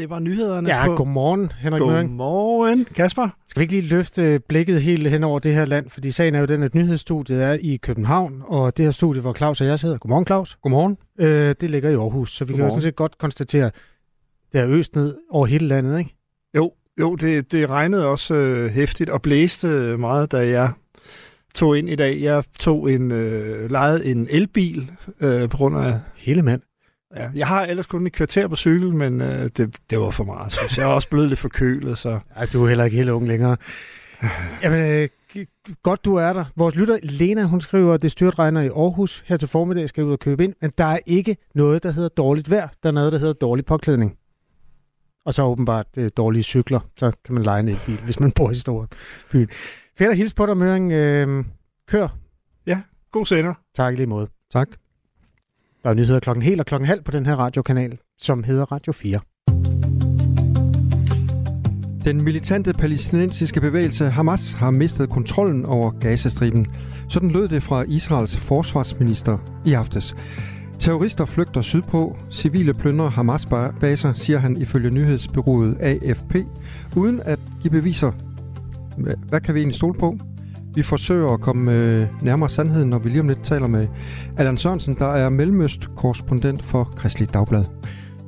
det var nyhederne Ja, på... godmorgen, Henrik Møring. Godmorgen, Kasper. Skal vi ikke lige løfte blikket helt hen over det her land? Fordi sagen er jo den, at nyhedsstudiet er i København, og det her studie, hvor Claus og jeg sidder. Godmorgen, Claus. Godmorgen. Øh, det ligger i Aarhus, så vi kan jo Godmorgen. sådan set godt konstatere, det er øst ned over hele landet, ikke? Jo, jo det, det regnede også øh, hæftigt og blæste meget, da jeg tog ind i dag. Jeg tog en øh, lejet en elbil øh, på grund af... Hele mand. Ja, jeg har ellers kun et kvarter på cykel, men øh, det, det var for meget, synes jeg. Er også blevet lidt forkølet, så... Ej, du er heller ikke helt ung længere. Jamen, øh, godt du er der. Vores lytter Lena, hun skriver, at det styrt regner i Aarhus. Her til formiddag skal ud og købe ind, men der er ikke noget, der hedder dårligt vejr. Der er noget, der hedder dårlig påklædning. Og så åbenbart øh, dårlige cykler. Så kan man lege en bil, hvis man bor i store byen. Fedt at hilse på dig, Møring. Øh, kør. God sender. Tak i lige måde. Tak. Der er nyheder klokken helt og klokken halv på den her radiokanal, som hedder Radio 4. Den militante palæstinensiske bevægelse Hamas har mistet kontrollen over Gazastriben. Sådan lød det fra Israels forsvarsminister i aftes. Terrorister flygter sydpå. Civile plyndrer Hamas-baser, siger han ifølge nyhedsbyrået AFP, uden at give beviser. Hvad kan vi egentlig stole på? Vi forsøger at komme øh, nærmere sandheden, når vi lige om lidt taler med Allan Sørensen, der er mellemøst-korrespondent for Kristelig Dagblad.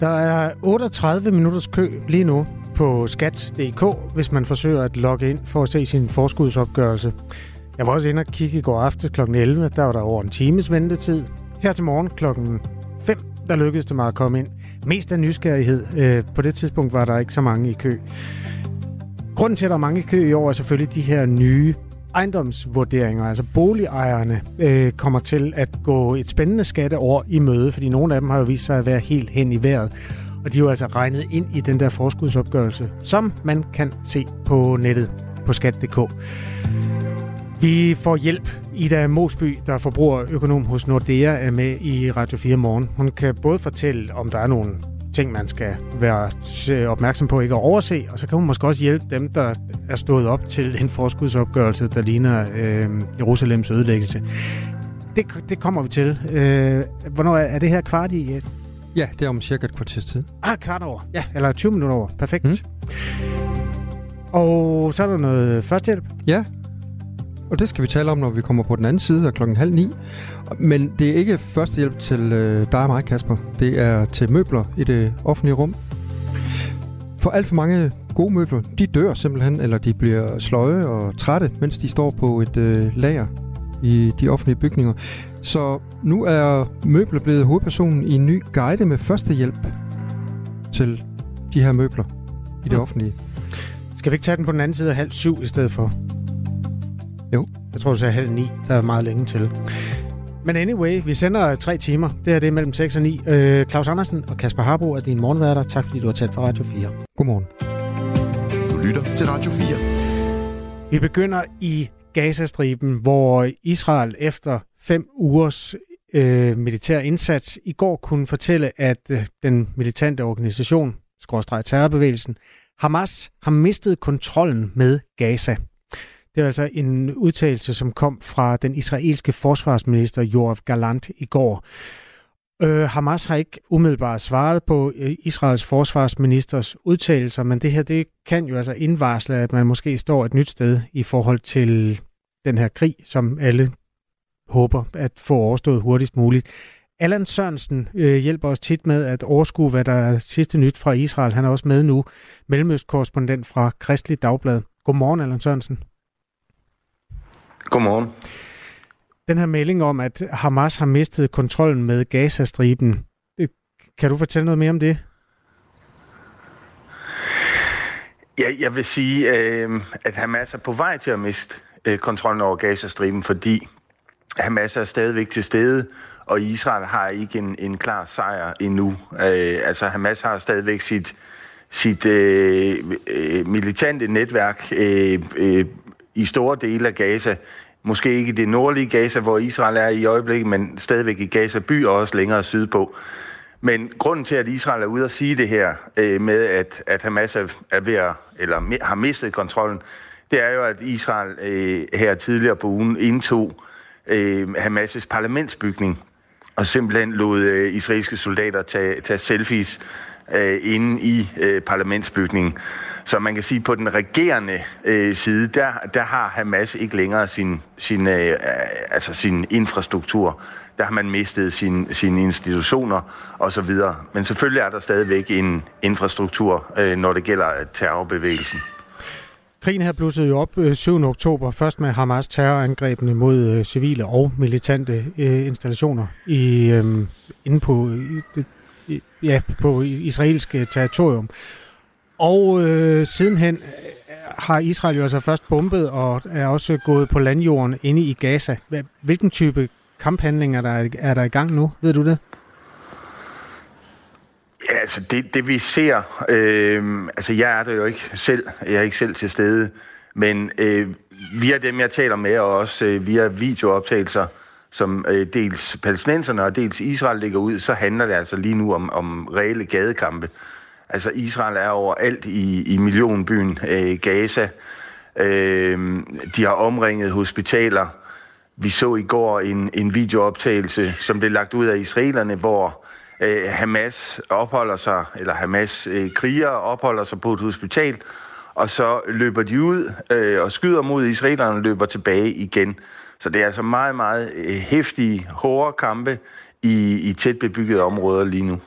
Der er 38 minutters kø lige nu på skat.dk, hvis man forsøger at logge ind for at se sin forskudsopgørelse. Jeg var også inde og kigge i går aftes kl. 11, der var der over en times ventetid. Her til morgen klokken 5, der lykkedes det mig at komme ind. Mest af nysgerrighed. Øh, på det tidspunkt var der ikke så mange i kø. Grunden til, at der er mange i kø i år, er selvfølgelig de her nye ejendomsvurderinger, altså boligejerne, øh, kommer til at gå et spændende skatteår i møde, fordi nogle af dem har jo vist sig at være helt hen i vejret. Og de er jo altså regnet ind i den der forskudsopgørelse, som man kan se på nettet på skat.dk. Vi får hjælp. Ida Mosby, der er forbrugerøkonom hos Nordea, er med i Radio 4 morgen. Hun kan både fortælle, om der er nogle ting, man skal være øh, opmærksom på ikke at overse, og så kan hun måske også hjælpe dem, der er stået op til en forskudsopgørelse, der ligner øh, Jerusalems ødelæggelse. Det, det kommer vi til. Øh, hvornår er, er det her kvart i? et? Ja, det er om cirka et kvarters tid. Ah, kvart over. Ja, eller 20 minutter over. Perfekt. Mm. Og så er der noget førstehjælp. Ja, og det skal vi tale om, når vi kommer på den anden side af klokken halv ni. Men det er ikke førstehjælp til øh, dig og mig, Kasper. Det er til møbler i det offentlige rum. For alt for mange gode møbler, de dør simpelthen, eller de bliver sløje og trætte, mens de står på et øh, lager i de offentlige bygninger. Så nu er møbler blevet hovedpersonen i en ny guide med førstehjælp til de her møbler i det Mm. offentlige. Skal vi ikke tage den på den anden side af halv syv i stedet for? Jo. Jeg tror, du sagde halv ni. Der er meget længe til. Men anyway, vi sender tre timer. Det her det er mellem 6 og 9. Øh, Claus Andersen og Kasper Harbo er dine morgenværter. Tak fordi du har talt for Radio 4. Godmorgen. Du lytter til Radio 4. Vi begynder i Gazastriben, hvor Israel efter fem ugers øh, militær indsats i går kunne fortælle, at øh, den militante organisation, skråstreg terrorbevægelsen, Hamas har mistet kontrollen med Gaza. Det er altså en udtalelse, som kom fra den israelske forsvarsminister Yoav Galant i går. Øh, Hamas har ikke umiddelbart svaret på øh, Israels forsvarsministers udtalelser, men det her det kan jo altså indvarsle, at man måske står et nyt sted i forhold til den her krig, som alle håber at få overstået hurtigst muligt. Allan Sørensen øh, hjælper os tit med at overskue, hvad der er sidste nyt fra Israel. Han er også med nu, mellemøstkorrespondent fra Kristelig Dagblad. Godmorgen, Allan Sørensen. Godmorgen. Den her melding om, at Hamas har mistet kontrollen med Gazastriben, øh, kan du fortælle noget mere om det? Ja, jeg vil sige, øh, at Hamas er på vej til at miste øh, kontrollen over Gazastriben, fordi Hamas er stadigvæk til stede, og Israel har ikke en, en klar sejr endnu. Øh, altså Hamas har stadigvæk sit, sit øh, øh, militante netværk øh, øh, i store dele af Gaza. Måske ikke i det nordlige Gaza, hvor Israel er i øjeblikket, men stadigvæk i Gaza by og også længere sydpå. Men grunden til, at Israel er ude at sige det her øh, med, at, at Hamas er, er ved at, eller har mistet kontrollen, det er jo, at Israel øh, her tidligere på ugen indtog øh, Hamas' parlamentsbygning og simpelthen lod øh, israelske soldater tage, tage selfies øh, inde i øh, parlamentsbygningen. Så man kan sige, at på den regerende øh, side, der, der har Hamas ikke længere sin, sin, øh, øh altså sin infrastruktur. Der har man mistet sin, sine institutioner osv. Men selvfølgelig er der stadigvæk en infrastruktur, øh, når det gælder terrorbevægelsen. Krigen her blussede jo op øh, 7. Oktober, først med Hamas terrorangrebene mod øh, civile og militante installationer i, øh, inde på, ja, på israelsk eh, territorium. Og øh, sidenhen eh, har Israel jo altså først bombet og er også gået på landjorden inde i Gaza. Hvilken type kamphandlinger der er, er der i gang nu? Ved du det? Ja, altså det, det vi ser, øh, altså jeg er der jo ikke selv, jeg er ikke selv til stede, men øh, via dem, jeg taler med, og også øh, via videooptagelser, som øh, dels palæstinenserne og dels Israel ligger ud, så handler det altså lige nu om, om reelle gadekampe. Altså Israel er overalt i, i millionbyen øh, Gaza. Øh, de har omringet hospitaler. Vi så i går en, en videooptagelse, som blev lagt ud af israelerne, hvor øh, Hamas opholder sig, eller Hamas øh, kriger opholder sig på et hospital, og så løber de ud øh, og skyder mod israelerne og løber tilbage igen. Så det er altså meget, meget øh, hæftige, hårde kampe i, i tæt bebyggede områder lige nu.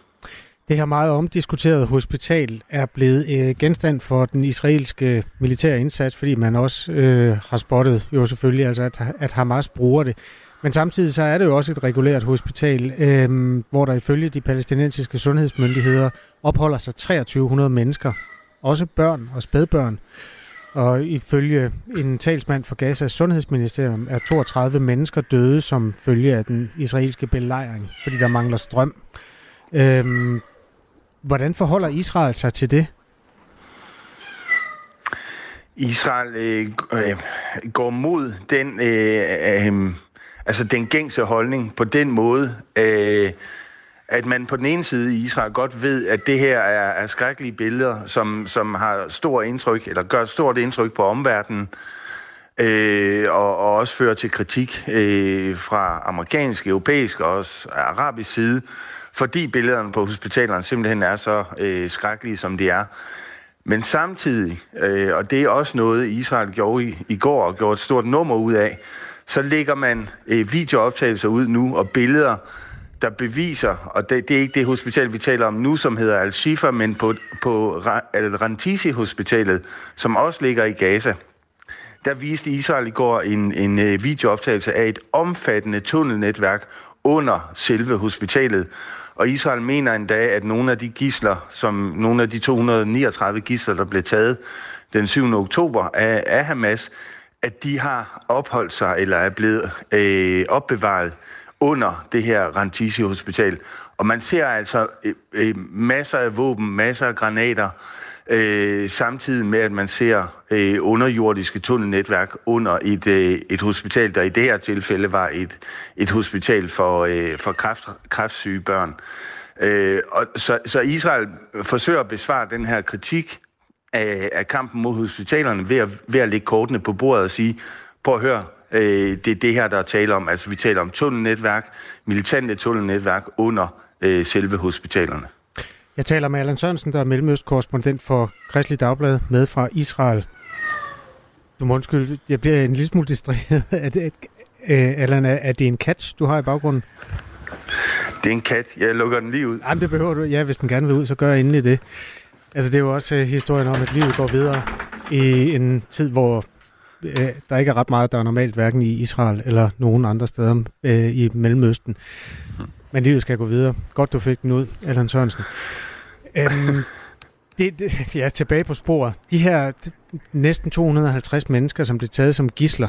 Det her meget omdiskuterede hospital er blevet øh, genstand for den israelske øh, militære indsats, fordi man også øh, har spottet jo selvfølgelig, altså at, at Hamas bruger det. Men samtidig så er det jo også et regulært hospital, øh, hvor der ifølge de palæstinensiske sundhedsmyndigheder opholder sig 2300 mennesker, også børn og spædbørn. Og ifølge en talsmand for Gazas sundhedsministerium er 32 mennesker døde som følge af den israelske belejring, fordi der mangler strøm. Øhm, hvordan forholder Israel sig til det? Israel øh, øh, går mod den øh, øh, altså den gængse holdning på den måde, øh, at man på den ene side i Israel godt ved, at det her er, er skrækkelige billeder, som, som har stor indtryk, eller gør stort indtryk på omverdenen, øh, og, og også fører til kritik øh, fra amerikansk, europæisk og også arabisk side, fordi billederne på hospitalerne simpelthen er så øh, skrækkelige, som de er. Men samtidig, øh, og det er også noget, Israel gjorde i, i går og gjorde et stort nummer ud af, så lægger man øh, videooptagelser ud nu og billeder, der beviser, og det, det er ikke det hospital, vi taler om nu, som hedder Al-Shifa, men på, på Rantisi-hospitalet, som også ligger i Gaza. Der viste Israel i går en, en øh, videooptagelse af et omfattende tunnelnetværk under selve hospitalet. Og Israel mener endda, at nogle af de gisler, som nogle af de 239 gisler, der blev taget den 7. oktober af, af Hamas, at de har opholdt sig eller er blevet øh, opbevaret under det her Rantisi Hospital. Og man ser altså øh, øh, masser af våben, masser af granater, øh, samtidig med, at man ser øh, underjordiske tunnelnetværk under et, øh, et hospital, der i det her tilfælde var et, et hospital for, øh, for kræft, kræftsyge børn. Øh, og så, så Israel forsøger at besvare den her kritik af, af kampen mod hospitalerne ved at, ved at lægge kortene på bordet og sige, prøv at høre, øh, det er det her, der er tale om. Altså vi taler om tunnelnetværk, militante tunnelnetværk under øh, selve hospitalerne. Jeg taler med Allan Sørensen, der er mellemøstkorrespondent for Kristelig Dagblad med fra Israel. Du må undskylde, jeg bliver en lille smule distraheret. Er det, øh, Allan, er, er det en kat, du har i baggrunden? Det er en kat. Jeg lukker den lige ud. Jamen, det behøver du. Ja, hvis den gerne vil ud, så gør jeg endelig det. Altså, det er jo også uh, historien om, at livet går videre i en tid, hvor øh, der ikke er ret meget, der er normalt, hverken i Israel eller nogen andre steder øh, i Mellemøsten. Men livet skal gå videre. Godt, du fik den ud, Allan Sørensen. Øhm, det, det, ja, tilbage på sporet. De her det, næsten 250 mennesker, som blev taget som gisler,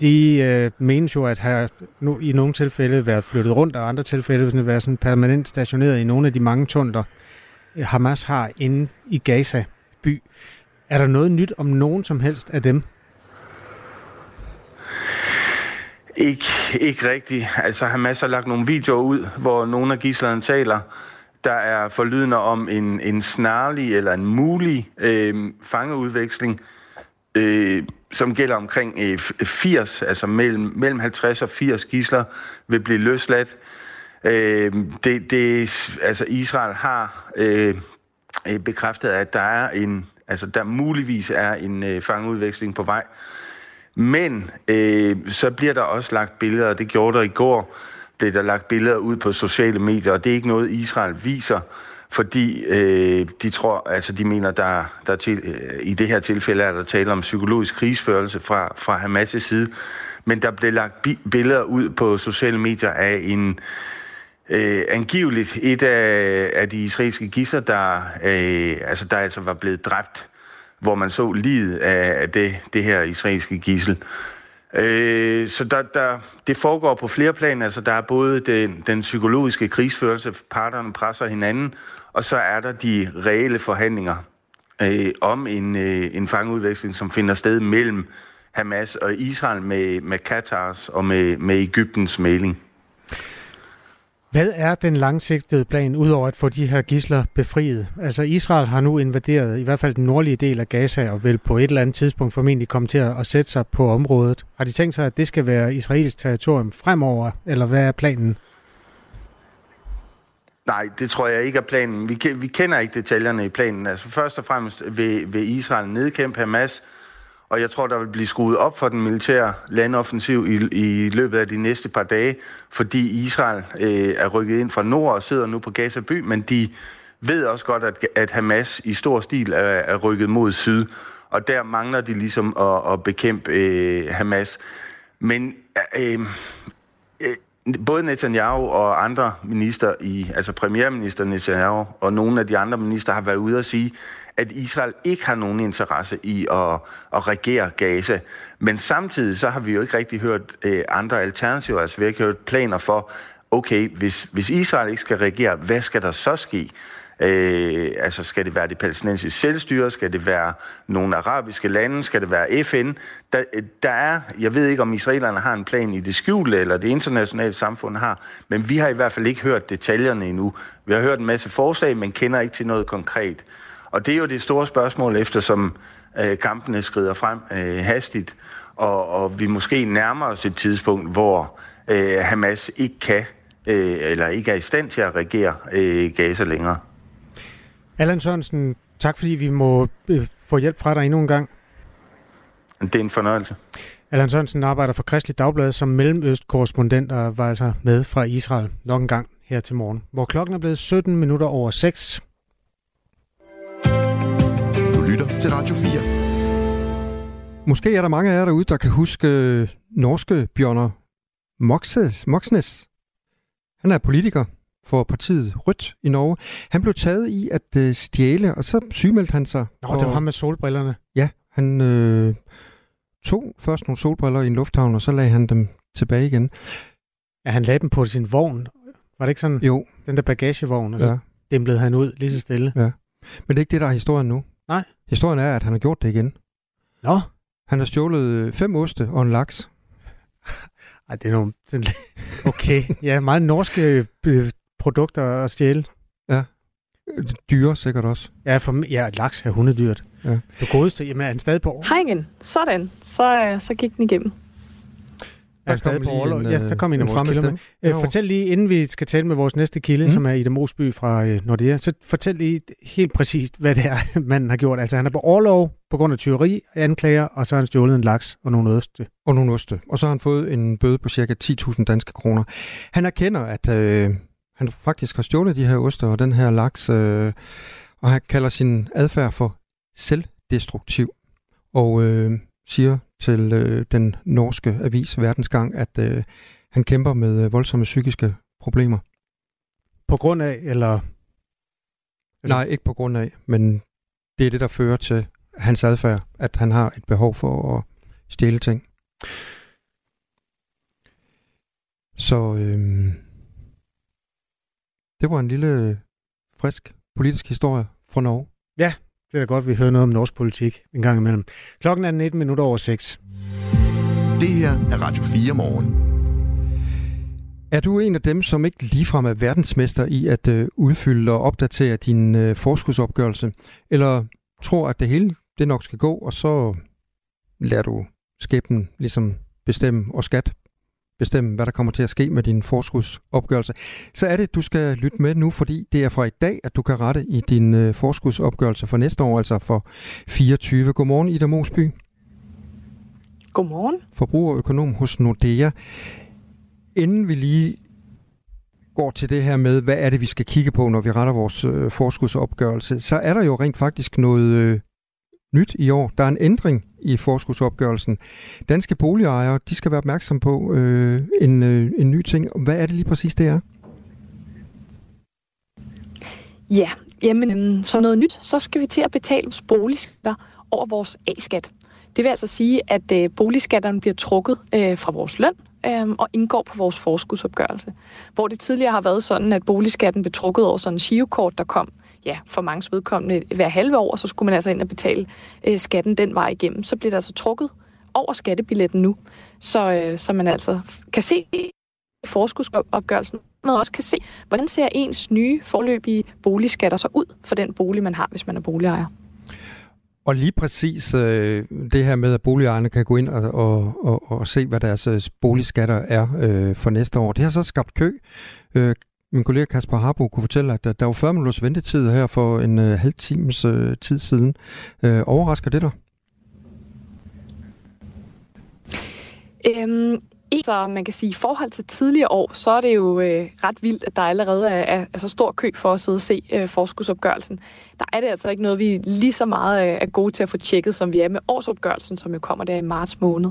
de øh, menes jo at have nu, i nogle tilfælde været flyttet rundt, og andre tilfælde være sådan permanent stationeret i nogle af de mange tunneler, øh, Hamas har inde i Gaza by. Er der noget nyt om nogen som helst af dem? Ikke, ikke rigtigt. Altså Hamas har lagt nogle videoer ud, hvor nogle af gislerne taler. Der er forlydende om en, en snarlig eller en mulig øh, fangeudveksling, øh, som gælder omkring øh, 80, altså mellem, mellem 50 og 80 gisler vil blive løsladt. Øh, det, det, altså Israel har øh, øh, bekræftet, at der er en, altså der muligvis er en øh, fangeudveksling på vej. Men øh, så bliver der også lagt billeder, og det gjorde der i går, blev der lagt billeder ud på sociale medier, og det er ikke noget, Israel viser, fordi øh, de tror, altså de mener, der, der til, øh, i det her tilfælde er der tale om psykologisk krigsførelse fra, fra Hamas' side, men der blev lagt billeder ud på sociale medier af en øh, angiveligt et af, af de israelske gisser, der, øh, altså, der altså var blevet dræbt, hvor man så livet af det, det her israelske gissel. Øh, så der, der, det foregår på flere planer. Altså, der er både den, den psykologiske krigsførelse, parterne presser hinanden, og så er der de reelle forhandlinger øh, om en, øh, en fangeudveksling, som finder sted mellem Hamas og Israel med, med Katars og med, med Ægyptens melding. Hvad er den langsigtede plan, udover at få de her gisler befriet? Altså Israel har nu invaderet i hvert fald den nordlige del af Gaza, og vil på et eller andet tidspunkt formentlig komme til at sætte sig på området. Har de tænkt sig, at det skal være israelsk territorium fremover, eller hvad er planen? Nej, det tror jeg ikke er planen. Vi, vi kender ikke detaljerne i planen. Altså først og fremmest vil, vil Israel nedkæmpe Hamas, og jeg tror, der vil blive skruet op for den militære landoffensiv i, i løbet af de næste par dage, fordi Israel øh, er rykket ind fra nord og sidder nu på Gaza by, men de ved også godt, at, at Hamas i stor stil er, er rykket mod syd, og der mangler de ligesom at, at bekæmpe øh, Hamas. Men øh, øh, både Netanyahu og andre minister i, altså premierminister Netanyahu og nogle af de andre minister har været ude at sige, at Israel ikke har nogen interesse i at, at regere Gaza. Men samtidig så har vi jo ikke rigtig hørt øh, andre alternativer. Altså vi har ikke hørt planer for, okay, hvis, hvis Israel ikke skal regere, hvad skal der så ske? Øh, altså skal det være det palæstinensiske selvstyre? Skal det være nogle arabiske lande? Skal det være FN? Der, øh, der er, jeg ved ikke om israelerne har en plan i det skjulte, eller det internationale samfund har, men vi har i hvert fald ikke hørt detaljerne endnu. Vi har hørt en masse forslag, men kender ikke til noget konkret. Og det er jo det store spørgsmål, eftersom øh, kampene skrider frem øh, hastigt, og, og vi måske nærmer os et tidspunkt, hvor øh, Hamas ikke kan øh, eller ikke er i stand til at regere øh, Gaza længere. Allan Sørensen, tak fordi vi må øh, få hjælp fra dig endnu en gang. Det er en fornøjelse. Allan Sørensen arbejder for Kristelig Dagblad som mellemøstkorrespondent og var altså med fra Israel nok en gang her til morgen, hvor klokken er blevet 17 minutter over 6. Lytter til Radio 4. Måske er der mange af jer derude, der kan huske øh, norske Bjørner Moxnes. Moxnes. Han er politiker, for partiet Rødt i Norge. Han blev taget i at øh, stjæle, og så sygemeldte han sig. Nå, og, det var ham med solbrillerne. Ja, han øh, tog først nogle solbriller i en lufthavn, og så lagde han dem tilbage igen. Ja, han lagde dem på sin vogn. Var det ikke sådan? Jo. Den der bagagevogn, og så ja. demlede han ud lige så stille. Ja. Men det er ikke det, der er historien nu. Historien er, at han har gjort det igen. Nå. Han har stjålet fem oste og en laks. Ej, det er nogle... Okay, ja, meget norske øh, produkter at stjæle. Ja. Dyre sikkert også. Ja, for, ja laks er hundedyrt. Ja. Det godeste, jamen er han stadig på Hej igen. Sådan. Så, øh, så gik den igennem. Der, der kom på en, ja, der kom en, en kilder med. Øh, fortæl lige, inden vi skal tale med vores næste kilde, mm. som er Ida Mosby fra øh, Nordea, så fortæl lige helt præcist, hvad det er, manden har gjort. Altså, han er på overlov på grund af tyveri, anklager, og så har han stjålet en laks og nogle oste. Og nogle oste. Og så har han fået en bøde på cirka 10.000 danske kroner. Han erkender, at øh, han faktisk har stjålet de her oster og den her laks, øh, og han kalder sin adfærd for selvdestruktiv. Og øh, siger til øh, den norske avis Verdensgang, at øh, han kæmper med øh, voldsomme psykiske problemer. På grund af, eller? Altså... Nej, ikke på grund af, men det er det, der fører til hans adfærd, at han har et behov for at stjæle ting. Så øh, det var en lille, frisk politisk historie fra Norge. Ja, det er godt, at vi hører noget om norsk politik en gang imellem. Klokken er 19 minutter over 6. Det her er Radio 4 morgen. Er du en af dem, som ikke ligefrem er verdensmester i at øh, udfylde og opdatere din øh, forskudsopgørelse? Eller tror, at det hele det nok skal gå, og så lader du skæbnen ligesom bestemme og skat bestemme, hvad der kommer til at ske med din forskudsopgørelse, så er det, du skal lytte med nu, fordi det er fra i dag, at du kan rette i din øh, forskudsopgørelse for næste år, altså for 24. Godmorgen, Ida Mosby. Godmorgen. Forbrugerøkonom hos Nordea. Inden vi lige går til det her med, hvad er det, vi skal kigge på, når vi retter vores øh, forskudsopgørelse, så er der jo rent faktisk noget øh, nyt i år. Der er en ændring i forskudsopgørelsen. Danske boligejere, de skal være opmærksom på øh, en, øh, en ny ting. Hvad er det lige præcis, det er? Ja, jamen øhm, som noget nyt, så skal vi til at betale vores boligskatter over vores A-skat. Det vil altså sige, at øh, boligskatterne bliver trukket øh, fra vores løn øh, og indgår på vores forskudsopgørelse. Hvor det tidligere har været sådan, at boligskatten blev trukket over sådan en shivkort, der kom ja, for mange vedkommende hver halve år, og så skulle man altså ind og betale øh, skatten den vej igennem. Så bliver det altså trukket over skattebilletten nu, så, øh, så man altså kan se forskudsopgørelsen, men også kan se, hvordan ser ens nye forløbige boligskatter så ud for den bolig, man har, hvis man er boligejer. Og lige præcis øh, det her med, at boligejerne kan gå ind og, og, og, og se, hvad deres øh, boligskatter er øh, for næste år, det har så skabt kø. Øh, min kollega Kasper Harbo kunne fortælle, at der var 40 minutters ventetid her for en øh, halv times øh, tid siden. Øh, overrasker det dig? Øhm, så man kan sige, i forhold til tidligere år, så er det jo øh, ret vildt, at der allerede er, er, er så stor kø for at sidde og se øh, forskudsopgørelsen. Der er det altså ikke noget, vi lige så meget øh, er gode til at få tjekket, som vi er med årsopgørelsen, som jo kommer der i marts måned.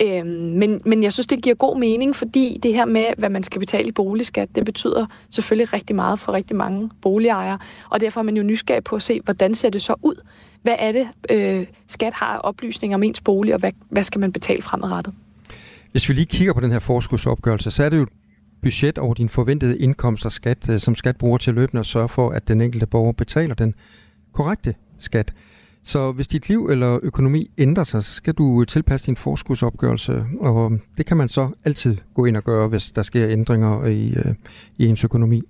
Øhm, men, men jeg synes, det giver god mening, fordi det her med, hvad man skal betale i boligskat, det betyder selvfølgelig rigtig meget for rigtig mange boligejere, og derfor er man jo nysgerrig på at se, hvordan ser det så ud? Hvad er det, øh, skat har oplysninger om ens bolig, og hvad, hvad skal man betale fremadrettet? Hvis vi lige kigger på den her forskudsopgørelse, så er det jo budget over din forventede indkomst og skat, øh, som skat bruger til løbende at sørge for, at den enkelte borger betaler den korrekte skat. Så hvis dit liv eller økonomi ændrer sig, så skal du øh, tilpasse din forskudsopgørelse, og øh, det kan man så altid gå ind og gøre, hvis der sker ændringer i, øh, i ens økonomi.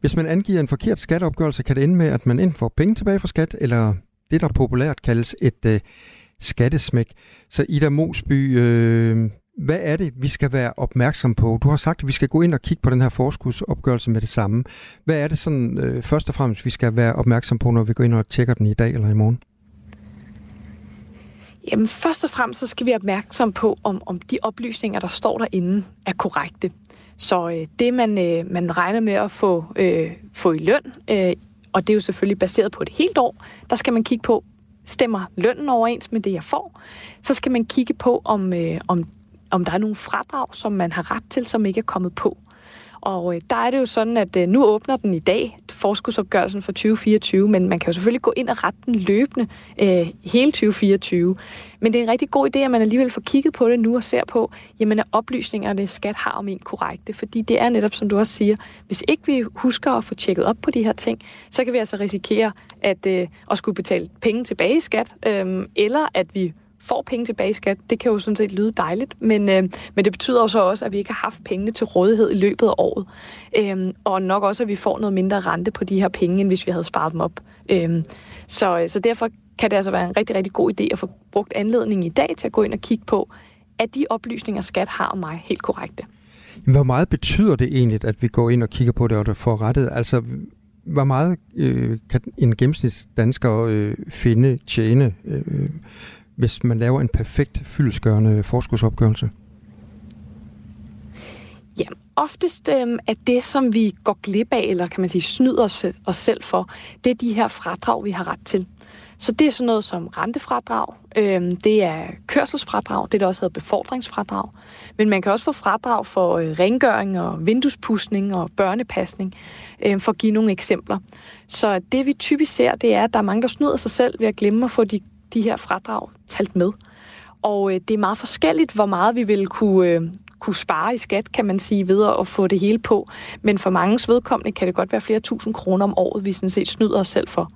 Hvis man angiver en forkert skatteopgørelse, kan det ende med, at man enten får penge tilbage fra skat, eller det, der populært kaldes et øh, skattesmæk. Så Ida Mosby, øh, hvad er det, vi skal være opmærksom på? Du har sagt, at vi skal gå ind og kigge på den her forskudsopgørelse med det samme. Hvad er det sådan øh, først og fremmest, vi skal være opmærksom på, når vi går ind og tjekker den i dag eller i morgen? Jamen først og fremmest så skal vi være opmærksom på, om, om de oplysninger, der står derinde, er korrekte. Så øh, det, man, øh, man regner med at få, øh, få i løn, øh, og det er jo selvfølgelig baseret på et helt år, der skal man kigge på, stemmer lønnen overens med det, jeg får? Så skal man kigge på, om, øh, om om der er nogle fradrag, som man har ret til, som ikke er kommet på. Og øh, der er det jo sådan, at øh, nu åbner den i dag, forskudsopgørelsen for 2024, men man kan jo selvfølgelig gå ind og rette den løbende øh, hele 2024. Men det er en rigtig god idé, at man alligevel får kigget på det nu og ser på, jamen er oplysningerne skat har om en korrekte. Fordi det er netop, som du også siger, hvis ikke vi husker at få tjekket op på de her ting, så kan vi altså risikere at, øh, at skulle betale penge tilbage i skat, øh, eller at vi får penge tilbage i skat. Det kan jo sådan set lyde dejligt, men, øh, men det betyder så også, at vi ikke har haft pengene til rådighed i løbet af året. Øh, og nok også, at vi får noget mindre rente på de her penge, end hvis vi havde sparet dem op. Øhm, øh, så, så derfor kan det altså være en rigtig, rigtig god idé at få brugt anledningen i dag til at gå ind og kigge på, at de oplysninger, skat har om mig, helt korrekte. Hvor meget betyder det egentlig, at vi går ind og kigger på det, og det får rettet? Altså, hvor meget øh, kan en gennemsnitsdansker øh, finde, tjene, øh, øh hvis man laver en perfekt fyldesgørende forskudsopgørelse? Ja, oftest øh, er det, som vi går glip af, eller kan man sige, snyder os, os selv for, det er de her fradrag, vi har ret til. Så det er sådan noget som rentefradrag, øh, det er kørselsfradrag, det der også hedder befordringsfradrag. Men man kan også få fradrag for øh, rengøring og vinduespudsning og børnepasning, øh, for at give nogle eksempler. Så det vi typisk ser, det er, at der er mange, der snyder sig selv ved at glemme at få de de her fradrag talt med. Og øh, det er meget forskelligt, hvor meget vi vil kunne, øh, kunne spare i skat, kan man sige, ved at få det hele på. Men for mange vedkommende kan det godt være flere tusind kroner om året, vi sådan set snyder os selv for.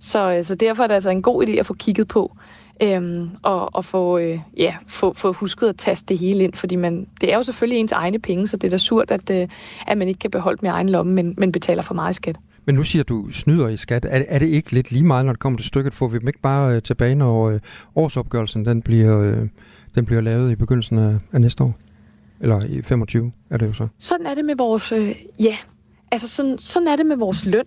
Så, øh, så derfor er det altså en god idé at få kigget på, øhm, og, og få, øh, ja, få, få husket at taste det hele ind, fordi man, det er jo selvfølgelig ens egne penge, så det er da surt, at, øh, at man ikke kan beholde med egen lomme, men, men betaler for meget skat. Men nu siger du snyder i skat. Er, er det ikke lidt lige meget, når det kommer til stykket? Får vi dem ikke bare øh, tilbage, når øh, årsopgørelsen den bliver, øh, den bliver lavet i begyndelsen af, af næste år? Eller i 25 er det jo så. Sådan er det med vores, øh, ja, altså sådan, sådan er det med vores løn.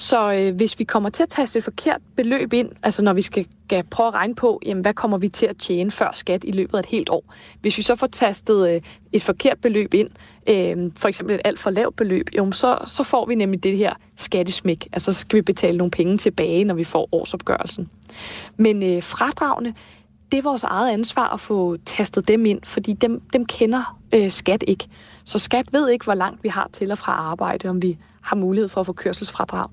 Så øh, hvis vi kommer til at taste et forkert beløb ind, altså når vi skal, skal prøve at regne på, jamen, hvad kommer vi til at tjene før skat i løbet af et helt år. Hvis vi så får tastet øh, et forkert beløb ind, øh, for eksempel et alt for lavt beløb, jo, så, så får vi nemlig det her skattesmæk. Altså så skal vi betale nogle penge tilbage, når vi får årsopgørelsen. Men øh, fradragene, det er vores eget ansvar at få tastet dem ind, fordi dem, dem kender øh, skat ikke. Så skat ved ikke, hvor langt vi har til og fra arbejde, om vi har mulighed for at få kørselsfradrag.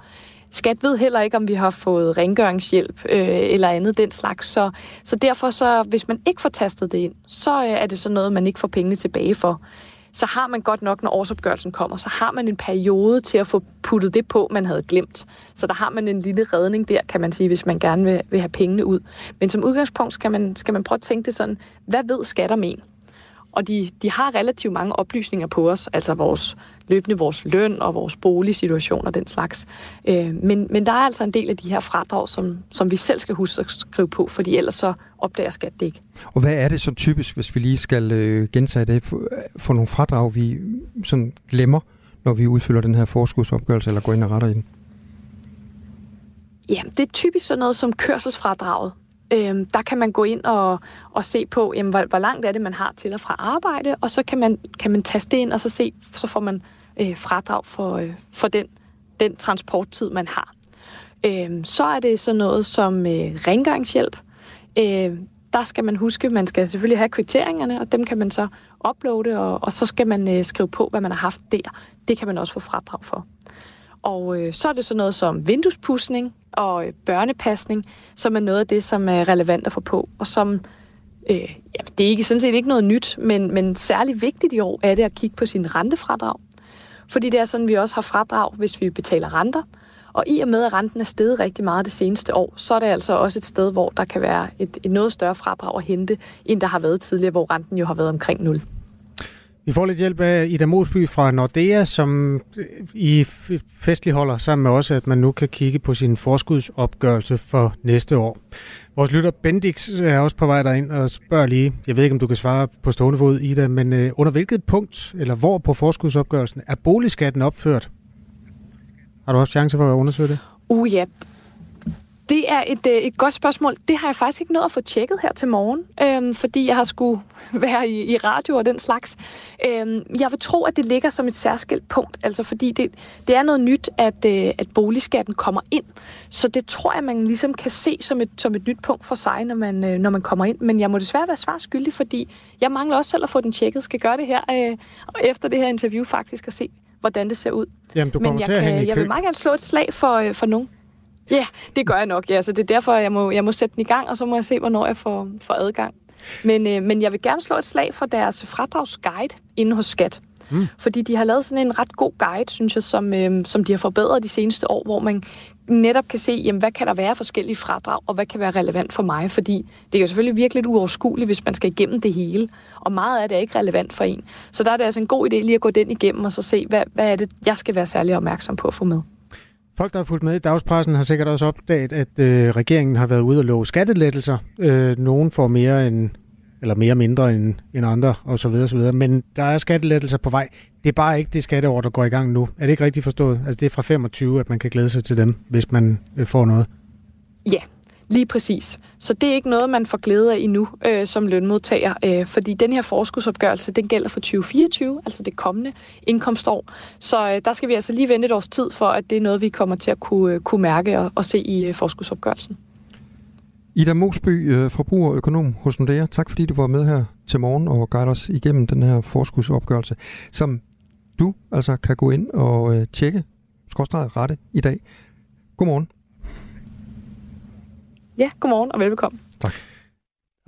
Skat ved heller ikke, om vi har fået rengøringshjælp øh, eller andet den slags. Så, så derfor, så, hvis man ikke får tastet det ind, så øh, er det så noget, man ikke får pengene tilbage for. Så har man godt nok, når årsopgørelsen kommer, så har man en periode til at få puttet det på, man havde glemt. Så der har man en lille redning der, kan man sige, hvis man gerne vil, vil have pengene ud. Men som udgangspunkt skal man, skal man prøve at tænke det sådan, hvad ved skat om en? og de, de har relativt mange oplysninger på os, altså vores løbende vores løn og vores boligsituation og den slags. Øh, men, men der er altså en del af de her fradrag, som, som vi selv skal huske at skrive på, fordi ellers så opdager skat det ikke. Og hvad er det så typisk, hvis vi lige skal øh, gentage det, for, for nogle fradrag, vi sådan glemmer, når vi udfylder den her forskudsopgørelse eller går ind og retter i den? Ja, det er typisk sådan noget som kørselsfradraget. Øhm, der kan man gå ind og, og se på, jamen, hvor, hvor langt er det, man har til og fra arbejde, og så kan man, kan man taste ind, og så se, så får man øh, fradrag for, øh, for den, den transporttid, man har. Øh, så er det sådan noget som øh, rengøringshjælp. Øh, der skal man huske, man skal selvfølgelig have kvitteringerne, og dem kan man så uploade, og, og så skal man øh, skrive på, hvad man har haft der. Det kan man også få fradrag for. Og øh, så er det sådan noget som vinduespudsning og øh, børnepasning, som er noget af det, som er relevant at få på, og som øh, ja, det er ikke sådan set ikke noget nyt, men, men særlig vigtigt i år er det at kigge på sin rentefradrag. Fordi det er sådan, at vi også har fradrag, hvis vi betaler renter. Og i og med, at renten er steget rigtig meget det seneste år, så er det altså også et sted, hvor der kan være et, et noget større fradrag at hente, end der har været tidligere, hvor renten jo har været omkring 0. Vi får lidt hjælp af Ida Mosby fra Nordea, som øh, i festligholder sammen med os, at man nu kan kigge på sin forskudsopgørelse for næste år. Vores lytter Bendix er også på vej derind og spørger lige, jeg ved ikke, om du kan svare på stående fod, Ida, men øh, under hvilket punkt, eller hvor på forskudsopgørelsen, er boligskatten opført? Har du også chance for at undersøge det? Uh ja, det er et, øh, et godt spørgsmål. Det har jeg faktisk ikke nået at få tjekket her til morgen, øhm, fordi jeg har skulle være i, i radio og den slags. Øhm, jeg vil tro, at det ligger som et særskilt punkt, altså fordi det, det er noget nyt, at, øh, at boligskatten kommer ind. Så det tror jeg, man ligesom kan se som et, som et nyt punkt for sig, når man, øh, når man kommer ind. Men jeg må desværre være svar skyldig, fordi jeg mangler også selv at få den tjekket. Skal gøre det her øh, efter det her interview faktisk og se, hvordan det ser ud. Jamen, du Men jeg, til at kan, i jeg vil meget gerne slå et slag for, øh, for nogen. Ja, yeah, det gør jeg nok. Ja, så det er derfor, jeg må, jeg må sætte den i gang, og så må jeg se, hvornår jeg får, får adgang. Men, øh, men jeg vil gerne slå et slag for deres fradragsguide inde hos Skat. Mm. Fordi de har lavet sådan en ret god guide, synes jeg, som, øh, som de har forbedret de seneste år, hvor man netop kan se, jamen, hvad kan der være forskellige fradrag, og hvad kan være relevant for mig, fordi det er jo selvfølgelig virkelig uoverskueligt, hvis man skal igennem det hele, og meget af det er ikke relevant for en. Så der er det altså en god idé lige at gå den igennem, og så se, hvad, hvad er det, jeg skal være særlig opmærksom på at få med. Folk, der har fulgt med i dagspressen, har sikkert også opdaget, at øh, regeringen har været ude og love skattelettelser. Øh, nogen får mere end eller mere mindre end, end andre, og så videre, så videre. Men der er skattelettelser på vej. Det er bare ikke det skatteår, der går i gang nu. Er det ikke rigtigt forstået? Altså det er fra 25, at man kan glæde sig til dem, hvis man øh, får noget. Ja, Lige præcis. Så det er ikke noget, man får glæde af endnu øh, som lønmodtager, øh, fordi den her forskudsopgørelse, den gælder for 2024, altså det kommende indkomstår. Så øh, der skal vi altså lige vente et års tid for, at det er noget, vi kommer til at kunne, øh, kunne mærke og, og se i øh, forskudsopgørelsen. Ida Mosby, øh, forbrugerøkonom hos Nordea. Tak fordi du var med her til morgen og guide os igennem den her forskudsopgørelse, som du altså kan gå ind og øh, tjekke, skorstrædet rette i dag. Godmorgen. Ja, godmorgen og velbekomme. Tak.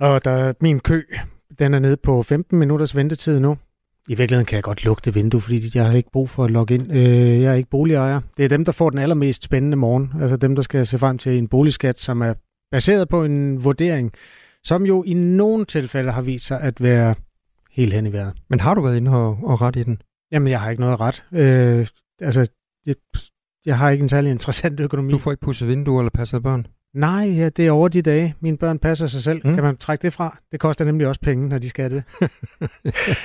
Og der er min kø, den er nede på 15 minutters ventetid nu. I virkeligheden kan jeg godt lukke det vindue, fordi jeg har ikke brug for at logge ind. Øh, jeg er ikke boligejer. Det er dem, der får den allermest spændende morgen. Altså dem, der skal se frem til en boligskat, som er baseret på en vurdering, som jo i nogle tilfælde har vist sig at være helt hen i vejret. Men har du været inde og, og ret i den? Jamen, jeg har ikke noget ret. Øh, altså, jeg, jeg har ikke en særlig interessant økonomi. Du får ikke pudset vinduer eller passet børn? Nej, ja, det er over de dage. Mine børn passer sig selv. Mm. Kan man trække det fra? Det koster nemlig også penge, når de skal det.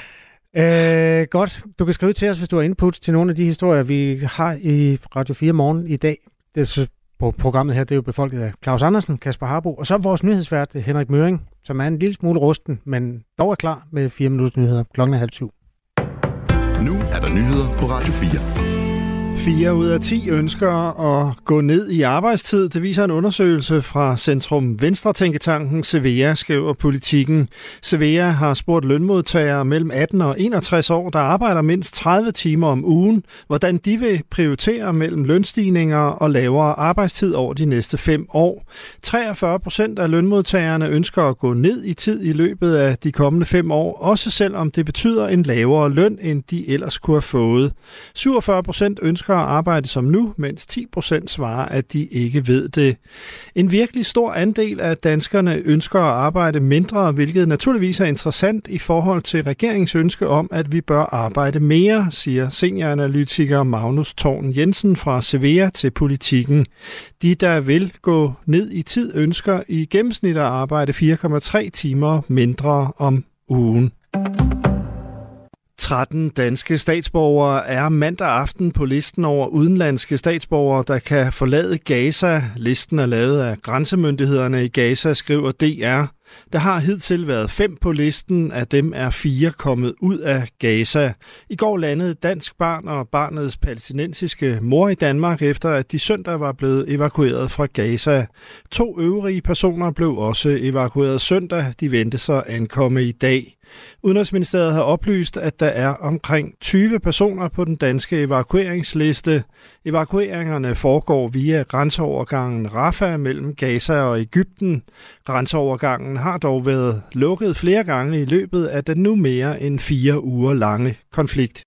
Øh, godt. Du kan skrive til os, hvis du har input til nogle af de historier, vi har i Radio 4 morgen i dag. Det er på programmet her, det er jo befolket af Claus Andersen, Kasper Harbo, og så vores nyhedsvært Henrik Møring, som er en lille smule rusten, men dog er klar med 4 minutters nyheder klokken halv syv. Nu er der nyheder på Radio 4. 4 ud af 10 ønsker at gå ned i arbejdstid. Det viser en undersøgelse fra Centrum Venstre Tænketanken Sevea, skriver politikken. Sevea har spurgt lønmodtagere mellem 18 og 61 år, der arbejder mindst 30 timer om ugen, hvordan de vil prioritere mellem lønstigninger og lavere arbejdstid over de næste fem år. 43 procent af lønmodtagerne ønsker at gå ned i tid i løbet af de kommende fem år, også selvom det betyder en lavere løn, end de ellers kunne have fået. 47 procent ønsker danskere arbejde som nu, mens 10 procent svarer, at de ikke ved det. En virkelig stor andel af danskerne ønsker at arbejde mindre, hvilket naturligvis er interessant i forhold til regeringens ønske om, at vi bør arbejde mere, siger senioranalytiker Magnus Torn Jensen fra Severa til politikken. De, der vil gå ned i tid, ønsker i gennemsnit at arbejde 4,3 timer mindre om ugen. 13 danske statsborgere er mandag aften på listen over udenlandske statsborgere, der kan forlade Gaza. Listen er lavet af grænsemyndighederne i Gaza, skriver DR. Der har hidtil været fem på listen, af dem er fire kommet ud af Gaza. I går landede dansk barn og barnets palæstinensiske mor i Danmark, efter at de søndag var blevet evakueret fra Gaza. To øvrige personer blev også evakueret søndag. De ventede sig ankomme i dag. Udenrigsministeriet har oplyst, at der er omkring 20 personer på den danske evakueringsliste. Evakueringerne foregår via grænseovergangen Rafah mellem Gaza og Ægypten. Grænseovergangen har dog været lukket flere gange i løbet af den nu mere end fire uger lange konflikt.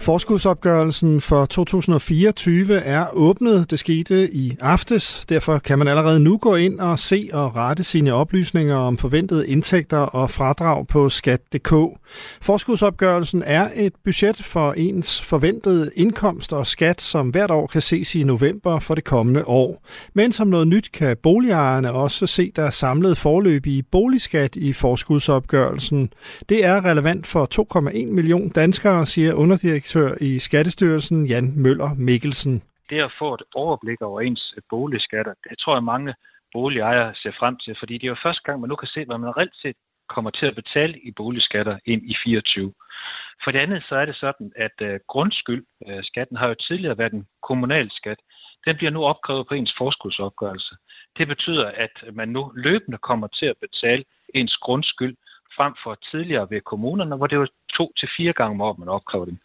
Forskudsopgørelsen for 2024 er åbnet. Det skete i aftes. Derfor kan man allerede nu gå ind og se og rette sine oplysninger om forventede indtægter og fradrag på skat.dk. Forskudsopgørelsen er et budget for ens forventede indkomst og skat, som hvert år kan ses i november for det kommende år. Men som noget nyt kan boligejerne også se der samlede forløb i boligskat i forskudsopgørelsen. Det er relevant for 2,1 million danskere, siger underdirektør direktør i Skattestyrelsen, Jan Møller Mikkelsen. Det at få et overblik over ens boligskatter, det tror jeg mange boligejere ser frem til, fordi det er jo første gang, man nu kan se, hvad man reelt set kommer til at betale i boligskatter ind i 24. For det andet så er det sådan, at uh, grundskyld, øh, skatten har jo tidligere været en kommunal skat. Den bliver nu opkrævet på ens forskudsopgørelse. Det betyder, at man nu løbende kommer til at betale ens grundskyld frem for tidligere ved kommunerne, hvor det var to til fire gange om året, man opkrævede den.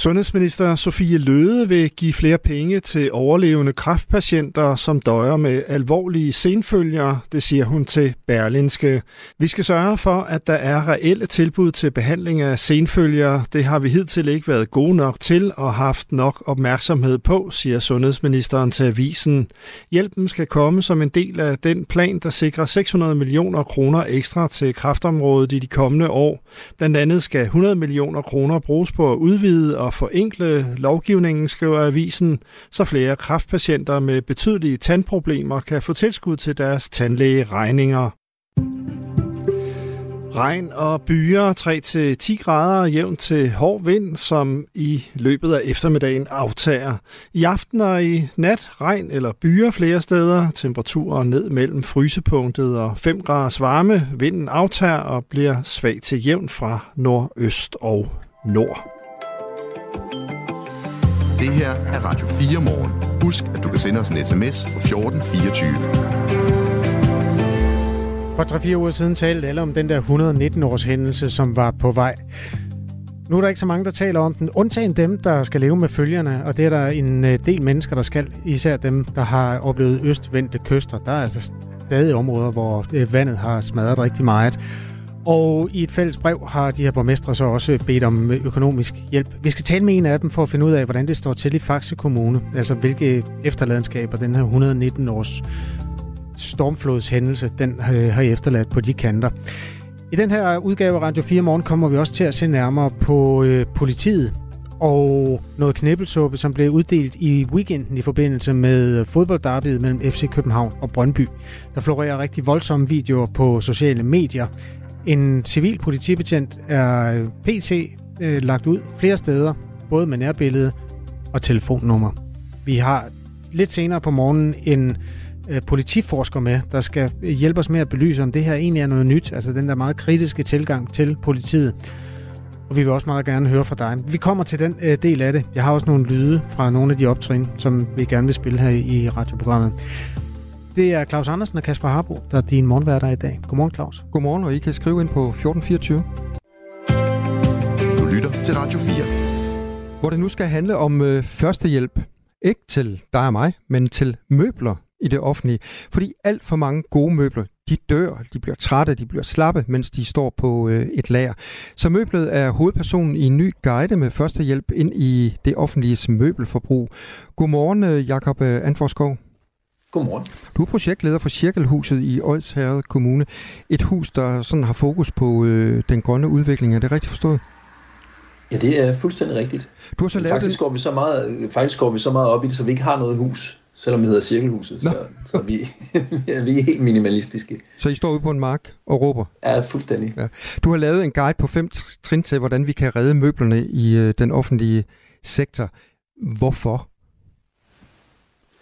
Sundhedsminister Sofie Løde vil give flere penge til overlevende kræftpatienter, som døjer med alvorlige senfølger, det siger hun til Berlinske. Vi skal sørge for, at der er reelle tilbud til behandling af senfølger. Det har vi hidtil ikke været gode nok til og haft nok opmærksomhed på, siger sundhedsministeren til avisen. Hjælpen skal komme som en del af den plan, der sikrer 600 millioner kroner ekstra til kræftområdet i de kommende år. Blandt andet skal 100 millioner kroner bruges på at udvide og forenkle lovgivningen, skriver avisen, så flere kraftpatienter med betydelige tandproblemer kan få tilskud til deres tandlægeregninger. Regn og byer 3-10 grader jævnt til hård vind, som i løbet af eftermiddagen aftager. I aften og i nat regn eller byer flere steder. Temperaturer ned mellem frysepunktet og 5 graders varme. Vinden aftager og bliver svag til jævn fra nordøst og nord. Det her er Radio 4 morgen. Husk, at du kan sende os en sms på 1424. For 3-4 uger siden talte alle om den der 119-års hændelse, som var på vej. Nu er der ikke så mange, der taler om den, undtagen dem, der skal leve med følgerne, og det er der en øh, del mennesker, der skal, især dem, der har oplevet østvendte kyster. Der er altså stadig områder, hvor øh, vandet har smadret rigtig meget. Og i et fælles brev har de her borgmestre så også bedt om øh, økonomisk hjælp. Vi skal tale med en af dem for at finde ud af, hvordan det står til i Faxe Kommune. Altså hvilke efterladenskaber den her 119-års stormflodshændelse, den øh, har efterladt på de kanter. I den her udgave af Radio 4 Morgen kommer vi også til at se nærmere på øh, politiet og noget knæbelsuppe, som blev uddelt i weekenden i forbindelse med fodboldderbyet mellem FC København og Brøndby. Der florerer rigtig voldsomme videoer på sociale medier en civil politibetjent er øh, PT øh, lagt ud flere steder, både med nærbillede og telefonnummer. Vi har lidt senere på morgenen en øh, politiforsker med, der skal øh, hjælpe os med at belyse, om det her egentlig er noget nyt, altså den der meget kritiske tilgang til politiet. Og vi vil også meget gerne høre fra dig. Vi kommer til den øh, del af det. Jeg har også nogle lyde fra nogle af de optrin, som vi gerne vil spille her i radioprogrammet. Det er Claus Andersen og Kasper Harbo, der er din morgenværter i dag. Godmorgen, Claus. Godmorgen, og I kan skrive ind på 1424. Du lytter til Radio 4. Hvor det nu skal handle om øh, førstehjælp. Ikke til dig og mig, men til møbler i det offentlige. Fordi alt for mange gode møbler, de dør, de bliver trætte, de bliver slappe, mens de står på øh, et lager. Så møblet er hovedpersonen i en ny guide med førstehjælp ind i det offentlige møbelforbrug. Godmorgen, øh, Jakob øh, Antvorskov. Godmorgen. Du er projektleder for Cirkelhuset i Odsherred Kommune. Et hus, der sådan har fokus på øh, den grønne udvikling. Er det rigtigt forstået? Ja, det er fuldstændig rigtigt. Du har så lavet faktisk, går vi så meget, faktisk går vi så meget op i det, så vi ikke har noget hus, selvom det hedder Cirkelhuset. Så, så vi, vi er helt minimalistiske. Så I står ude på en mark og råber? Ja, fuldstændig. Ja. Du har lavet en guide på fem trin til, hvordan vi kan redde møblerne i øh, den offentlige sektor. Hvorfor?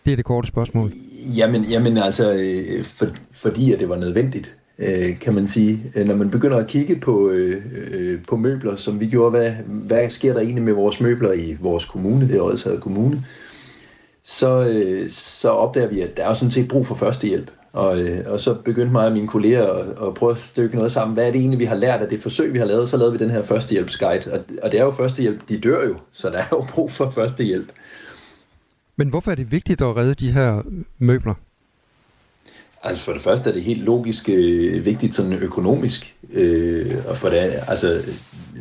Det er det korte spørgsmål. Jamen, jamen altså, øh, for, fordi at det var nødvendigt, øh, kan man sige. Øh, når man begynder at kigge på, øh, øh, på møbler, som vi gjorde, hvad, hvad sker der egentlig med vores møbler i vores kommune, det er Odshavet Kommune, så, så opdager vi, at der er sådan set brug for førstehjælp. Og, og så begyndte mig og mine kolleger at, at prøve at stykke noget sammen. Hvad er det egentlig, vi har lært af det forsøg, vi har lavet? Så lavede vi den her førstehjælpsguide. Og, og det er jo førstehjælp, de dør jo, så der er jo brug for førstehjælp. Men hvorfor er det vigtigt at redde de her øh, møbler? Altså for det første er det helt logisk øh, vigtigt sådan økonomisk, øh, og for det, altså,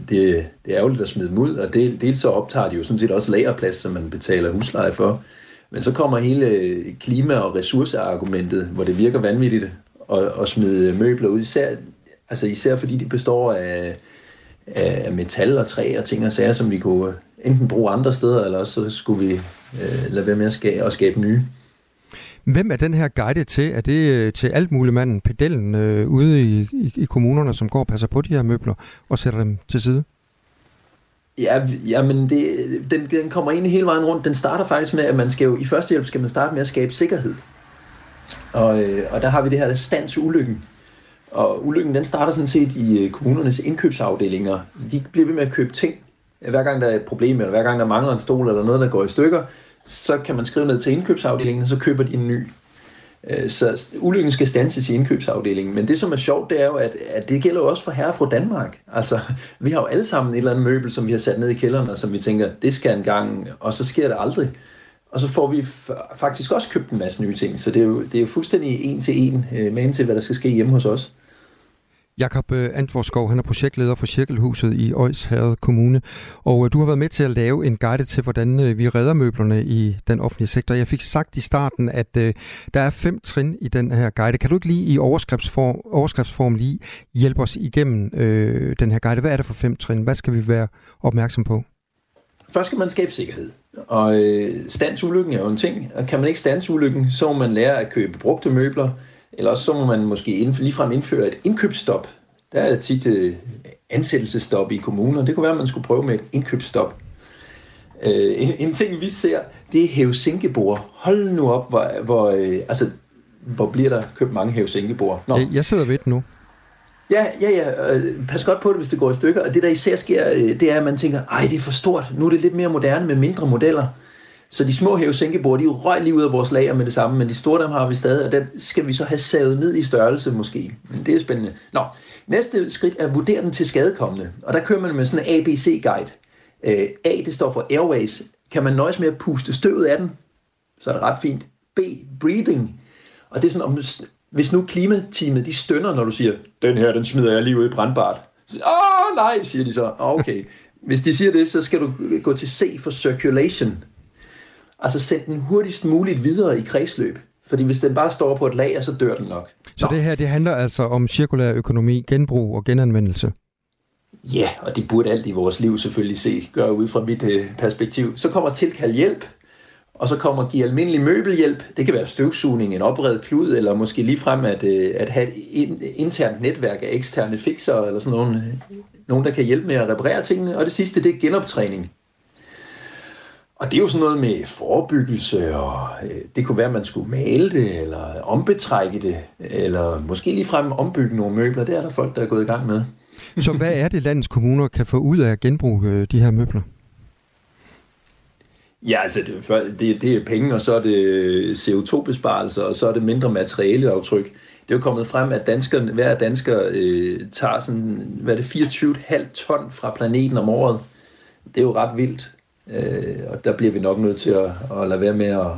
det, det er ærgerligt at smide dem ud, og det, dels så optager de jo sådan set også lagerplads, som man betaler husleje for. Men så kommer hele øh, klima- og ressourceargumentet, hvor det virker vanvittigt at, at smide øh, møbler ud, især, altså især fordi de består af, af metal og træ og ting og sager, som vi kunne enten bruge andre steder, eller også så skulle vi øh, lade være med at skabe, at skabe nye. Hvem er den her guide til? Er det øh, til alt muligt manden, pedellen øh, ude i, i, i kommunerne, som går og passer på de her møbler og sætter dem til side? Ja, jamen det, den, den kommer egentlig hele vejen rundt. Den starter faktisk med, at man skal jo, i første hjælp skal man starte med at skabe sikkerhed. Og, øh, og der har vi det her, der stands ulykken. Og ulykken, den starter sådan set i øh, kommunernes indkøbsafdelinger. De bliver ved med at købe ting, hver gang der er et problem, eller hver gang der mangler en stol eller noget, der går i stykker, så kan man skrive ned til indkøbsafdelingen, og så køber de en ny. Øh, så ulykken skal stanses i indkøbsafdelingen. Men det, som er sjovt, det er jo, at, at det gælder jo også for herre fra Danmark. Altså, vi har jo alle sammen et eller andet møbel, som vi har sat ned i kælderen, og som vi tænker, det skal en gang, og så sker det aldrig. Og så får vi faktisk også købt en masse nye ting. Så det er jo, det er jo fuldstændig en til en øh, med med til, hvad der skal ske hjemme hos os. Jakob øh, Antvorskov, han er projektleder for Cirkelhuset i Herred Kommune, og øh, du har været med til at lave en guide til, hvordan øh, vi redder møblerne i den offentlige sektor. Jeg fik sagt i starten, at der er fem trin i den her guide. Kan du ikke lige i overskriftsform, overskriftsform lige hjælpe os igennem øh, den her guide? Hvad er det for fem trin? Hvad skal vi være opmærksom på? Først skal man skabe sikkerhed. Og øh, standsulykken er jo en ting. Og kan man ikke standsulykken, så må man lære at købe brugte møbler, eller også så må man måske ind, ligefrem indføre et indkøbsstop. Der er tit uh, ansættelsestop i kommuner. Det kunne være, at man skulle prøve med et indkøbsstop. Uh, en, en ting, vi ser, det er hævesinkebord. Hold nu op, hvor, hvor, uh, altså, hvor bliver der købt mange hævesinkebord. Jeg, jeg sidder ved det nu. Ja, ja, ja. Pas godt på det, hvis det går i stykker. Og det, der især sker, det er, at man tænker, ej, det er for stort. Nu er det lidt mere moderne med mindre modeller. Så de små hævesænkebord, de røg lige ud af vores lager med det samme, men de store dem har vi stadig, og dem skal vi så have savet ned i størrelse måske. Men det er spændende. Nå, næste skridt er at vurdere den til skadekommende, og der kører man med sådan en ABC-guide. Øh, A, det står for airways. Kan man nøjes med at puste støvet af den, så er det ret fint. B, breathing. Og det er sådan, om, hvis nu klimateamet, de stønner, når du siger, den her, den smider jeg lige ud i brandbart. Åh, nej, siger de så. Okay. Hvis de siger det, så skal du gå til C for circulation. Altså send den hurtigst muligt videre i kredsløb. Fordi hvis den bare står på et lager, så dør den nok. Så Nå. det her, det handler altså om cirkulær økonomi, genbrug og genanvendelse? Ja, og det burde alt i vores liv selvfølgelig se, gøre ud fra mit øh, perspektiv. Så kommer tilkald hjælp, og så kommer og giver almindelig møbelhjælp. Det kan være støvsugning, en opredet klud, eller måske lige frem at, øh, at have et internt netværk af eksterne fixer, eller sådan nogen, nogen, der kan hjælpe med at reparere tingene. Og det sidste, det er genoptræning. Og det er jo sådan noget med forebyggelse, og øh, det kunne være, at man skulle male det, eller ombetrække det, eller måske lige frem ombygge nogle møbler. Det er der folk, der er gået i gang med. Så hvad er det, landets kommuner kan få ud af at genbruge øh, de her møbler? Ja, altså det, det, det er penge, og så er det CO2-besparelser, og så er det mindre materialeaftryk. Det er jo kommet frem, at dansker, hver dansker øh, tager sådan, hvad er det, 24,5 ton fra planeten om året. Det er jo ret vildt. Øh, og der bliver vi nok nødt til at, at lade være med at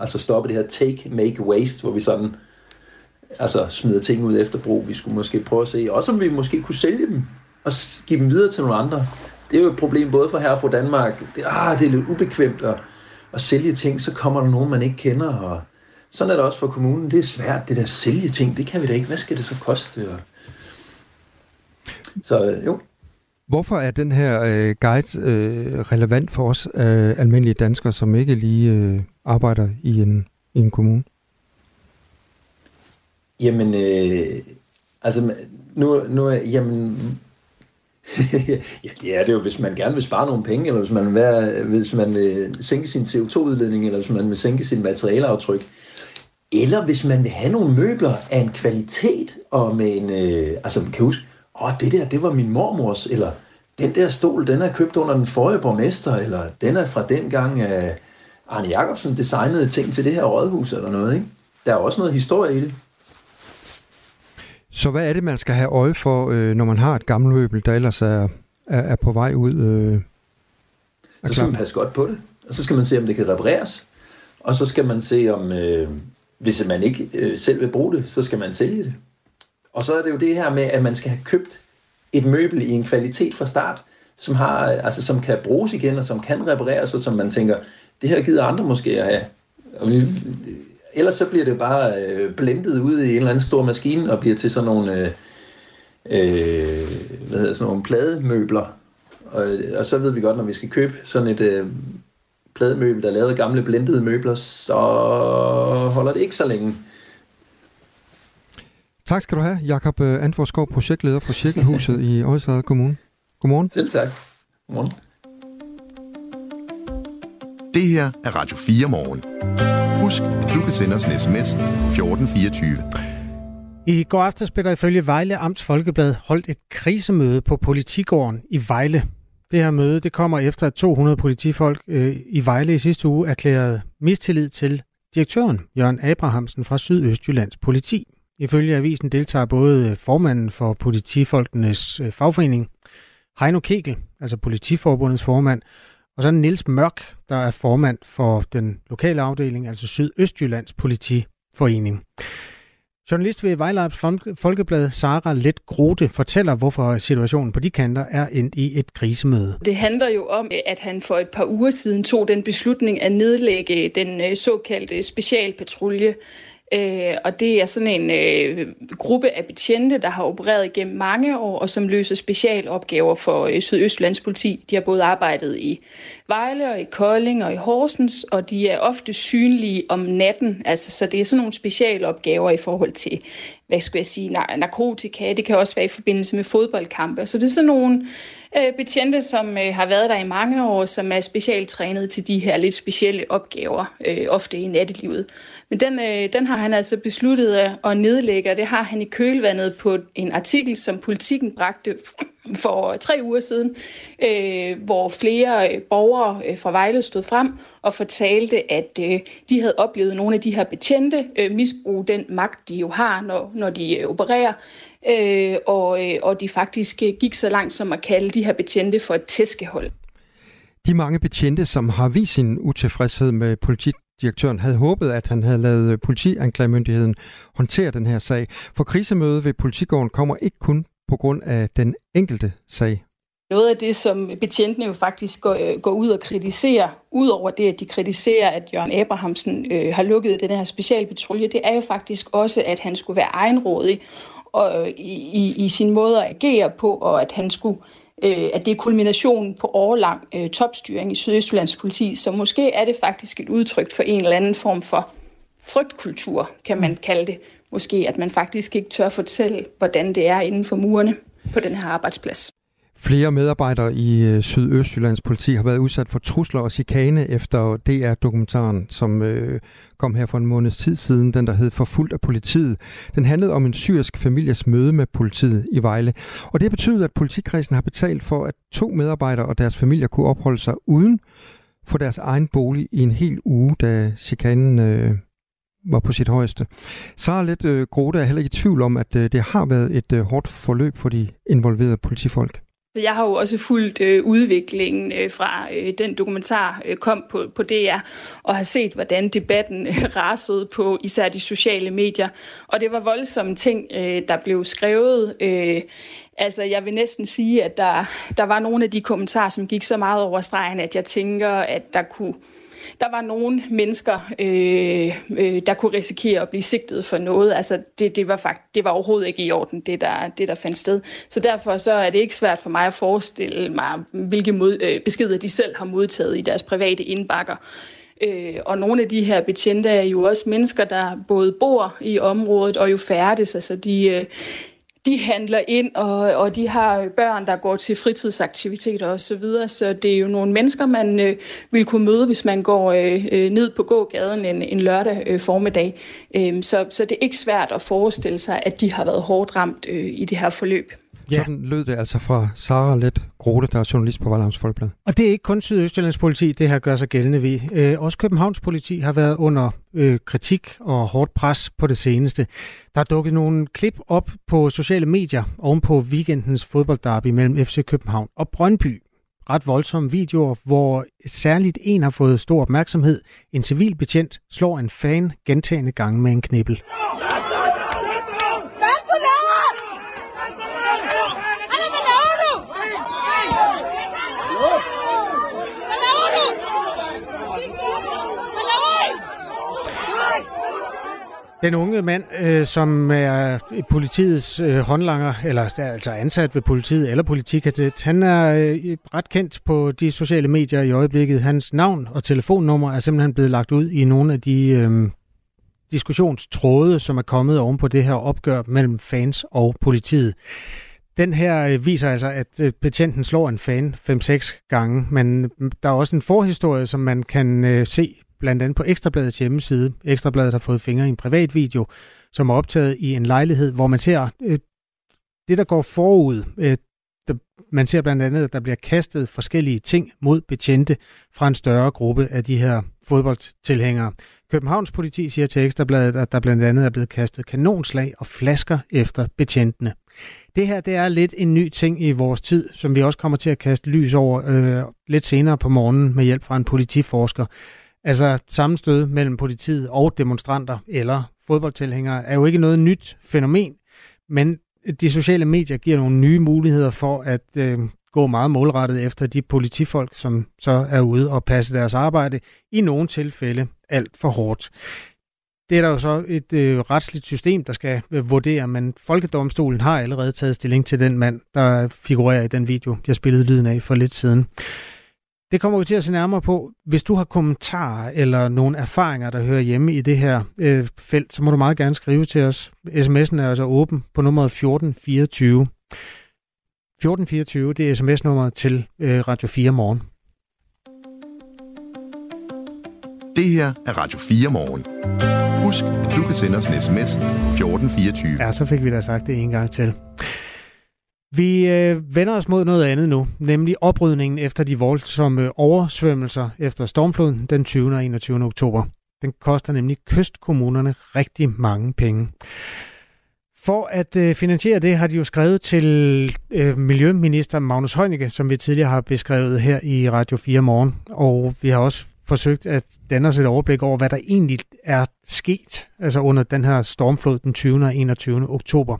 altså stoppe det her take, make, waste, hvor vi sådan altså smider ting ud efter brug. Vi skulle måske prøve at se, også om vi måske kunne sælge dem og give dem videre til nogle andre. Det er jo et problem både for her og for Danmark. Det, ah, det er lidt ubekvemt at, at sælge ting, så kommer der nogen, man ikke kender. Og sådan er det også for kommunen. Det er svært, det der sælge ting. Det kan vi da ikke. Hvad skal det så koste? Så øh, jo, Hvorfor er den her øh, guide øh, relevant for os øh, almindelige danskere, som ikke lige øh, arbejder i en, i en kommune? Jamen, øh, altså nu, nu jamen, ja, det er det jo, hvis man gerne vil spare nogle penge, eller hvis man vil, hvis man vil sænke sin CO2-udledning, eller hvis man vil sænke sin materialeaftryk. Eller hvis man vil have nogle møbler af en kvalitet, og med en, øh, altså kan huske, åh, det der, det var min mormors, eller den der stol, den er købt under den forrige borgmester, eller den er fra den gang, at Arne Jacobsen designede ting til det her rådhus, eller noget, ikke? Der er også noget historie i det. Så hvad er det, man skal have øje for, øh, når man har et gammelt møbel, der ellers er, er, er på vej ud? Øh, så skal man passe godt på det, og så skal man se, om det kan repareres, og så skal man se, om øh, hvis man ikke øh, selv vil bruge det, så skal man sælge det. Og så er det jo det her med, at man skal have købt et møbel i en kvalitet fra start, som, har, altså, som kan bruges igen, og som kan repareres, og som man tænker, det her gider andre måske at have. Og vi, ellers så bliver det bare øh, blendet ud i en eller anden stor maskine, og bliver til sådan nogle, øh, øh, hvad hedder, sådan nogle plademøbler. Og, og så ved vi godt, når vi skal købe sådan et øh, plademøbel, der er lavet gamle blendede møbler, så holder det ikke så længe. Tak skal du have, Jakob øh, Antvorskov, projektleder for Cirkelhuset i Odsherred Kommune. Godmorgen. Selv tak. Godmorgen. Det her er Radio 4 morgen. Husk, at du kan sende os en sms 1424. I går aftes blev der ifølge Vejle Amts Folkeblad holdt et krisemøde på politigården i Vejle. Det her møde det kommer efter, at 200 politifolk øh, i Vejle i sidste uge erklærede mistillid til direktøren, Jørgen Abrahamsen fra Sydøstjyllands politi. Ifølge avisen deltager både øh, formanden for politifolkenes øh, fagforening, Heino Kegel, altså politiforbundets formand, og så Nils Mørk, der er formand for den lokale afdeling, altså Sydøstjyllands politiforening. Journalist ved Vejlejbs Folkeblad, Sara Let Grote, fortæller, hvorfor situationen på de kanter er endt i et krisemøde. Det handler jo om, øh, at han for et par uger siden tog den beslutning at nedlægge den såkaldte specialpatrulje, Øh, og det er sådan en øh, gruppe af betjente, der har opereret gennem mange år, og som løser specialopgaver for øh, Sydøstlands politi. De har både arbejdet i Vejle og i Kolding og i Horsens, og de er ofte synlige om natten. Altså, så det er sådan nogle specialopgaver i forhold til, hvad skal jeg sige, narkotika. Det kan også være i forbindelse med fodboldkampe. Så det er sådan nogle øh, betjente, som øh, har været der i mange år, som er specialtrænet til de her lidt specielle opgaver, øh, ofte i nattelivet. Men den, øh, den har han altså besluttet at nedlægge, og det har han i kølvandet på en artikel, som politikken bragte for tre uger siden, øh, hvor flere øh, borgere øh, fra Vejle stod frem og fortalte, at øh, de havde oplevet nogle af de her betjente øh, misbruge den magt, de jo har, når, når de øh, opererer, øh, og, øh, og de faktisk øh, gik så langt som at kalde de her betjente for et tæskehold. De mange betjente, som har vist sin utilfredshed med politidirektøren, havde håbet, at han havde lavet politianklagemyndigheden håndtere den her sag. For krisemødet ved politigården kommer ikke kun på grund af den enkelte sag. Noget af det, som betjentene jo faktisk går, øh, går ud og kritiserer, udover det, at de kritiserer, at Jørgen Abrahamsen øh, har lukket den her specialpatrulje, det er jo faktisk også, at han skulle være egenrådig og, øh, i, i, sin måde at agere på, og at han skulle øh, at det er kulminationen på årlang øh, topstyring i Sydøstjyllands politi, så måske er det faktisk et udtryk for en eller anden form for frygtkultur, kan man kalde det. Måske, at man faktisk ikke tør fortælle, hvordan det er inden for murene på den her arbejdsplads. Flere medarbejdere i øh, Sydøstjyllands politi har været udsat for trusler og chikane efter DR-dokumentaren, som øh, kom her for en måneds tid siden, den der hed Forfulgt af politiet. Den handlede om en syrisk families møde med politiet i Vejle. Og det betyder, at politikredsen har betalt for, at to medarbejdere og deres familier kunne opholde sig uden for deres egen bolig i en hel uge, da chikanen øh, var på sit højeste. Så lidt øh, Grote er heller ikke i tvivl om, at øh, det har været et øh, hårdt forløb for de involverede politifolk. Jeg har jo også fulgt øh, udviklingen øh, fra øh, den dokumentar øh, kom på, på DR, og har set, hvordan debatten øh, rasede på især de sociale medier. Og det var voldsomme ting, øh, der blev skrevet. Øh, altså, jeg vil næsten sige, at der, der var nogle af de kommentarer, som gik så meget over stregen, at jeg tænker, at der kunne der var nogle mennesker, øh, øh, der kunne risikere at blive sigtet for noget. Altså, det, det, var fakt, det var overhovedet ikke i orden, det der, det der fandt sted. Så derfor så er det ikke svært for mig at forestille mig, hvilke mod, øh, beskeder de selv har modtaget i deres private indbakker. Øh, og nogle af de her betjente er jo også mennesker, der både bor i området og jo færdes. Altså de, øh, de handler ind, og, og de har børn, der går til fritidsaktiviteter osv., så, videre. så det er jo nogle mennesker, man øh, vil kunne møde, hvis man går øh, øh, ned på gågaden en, en lørdag øh, formiddag. Øh, så, så det er ikke svært at forestille sig, at de har været hårdt ramt øh, i det her forløb. Ja. Sådan lød det altså fra Sara Let Grote, der er journalist på Valams Folkeblad. Og det er ikke kun Sydøstjyllands politi, det her gør sig gældende ved. Øh, også Københavns politi har været under øh, kritik og hårdt pres på det seneste. Der er dukket nogle klip op på sociale medier oven på weekendens fodboldderby mellem FC København og Brøndby. Ret voldsomme videoer, hvor særligt en har fået stor opmærksomhed. En civil betjent slår en fan gentagende gange med en knibbel. Den unge mand, øh, som er politiets øh, håndlanger, eller er altså ansat ved politiet eller politikadet, han er øh, ret kendt på de sociale medier i øjeblikket. Hans navn og telefonnummer er simpelthen blevet lagt ud i nogle af de øh, diskussionstråde, som er kommet oven på det her opgør mellem fans og politiet. Den her øh, viser altså, at øh, betjenten slår en fan 5-6 gange, men øh, der er også en forhistorie, som man kan se blandt andet på Ekstrabladets hjemmeside. Ekstrabladet har fået fingre i en privat video, som er optaget i en lejlighed, hvor man ser øh, det, der går forud. Øh, der, man ser blandt andet, at der bliver kastet forskellige ting mod betjente fra en større gruppe af de her fodboldtilhængere. Københavns politi siger til Ekstrabladet, at der blandt andet er blevet kastet kanonslag og flasker efter betjentene. Det her det er lidt en ny ting i vores tid, som vi også kommer til at kaste lys over øh, lidt senere på morgenen med hjælp fra en politiforsker. Altså sammenstød mellem politiet og demonstranter eller fodboldtilhængere er jo ikke noget nyt fænomen, men de sociale medier giver nogle nye muligheder for at øh, gå meget målrettet efter de politifolk, som så er ude og passe deres arbejde, i nogle tilfælde alt for hårdt. Det er der jo så et øh, retsligt system, der skal øh, vurdere, men Folkedomstolen har allerede taget stilling til den mand, der figurerer i den video, jeg spillede lyden af for lidt siden. Det kommer vi til at se nærmere på. Hvis du har kommentarer eller nogle erfaringer, der hører hjemme i det her øh, felt, så må du meget gerne skrive til os. SMS'en er altså åben på nummeret 1424. 1424, det er sms-nummeret til øh, Radio 4 morgen. Det her er Radio 4 morgen. Husk, at du kan sende os en sms 1424. Ja, så fik vi da sagt det en gang til. Vi øh, vender os mod noget andet nu, nemlig oprydningen efter de voldsomme øh, oversvømmelser efter stormfloden den 20. og 21. oktober. Den koster nemlig kystkommunerne rigtig mange penge. For at øh, finansiere det har de jo skrevet til øh, Miljøminister Magnus Heunicke, som vi tidligere har beskrevet her i Radio 4 morgen. Og vi har også forsøgt at danne os et overblik over, hvad der egentlig er sket altså under den her stormflod den 20. og 21. oktober.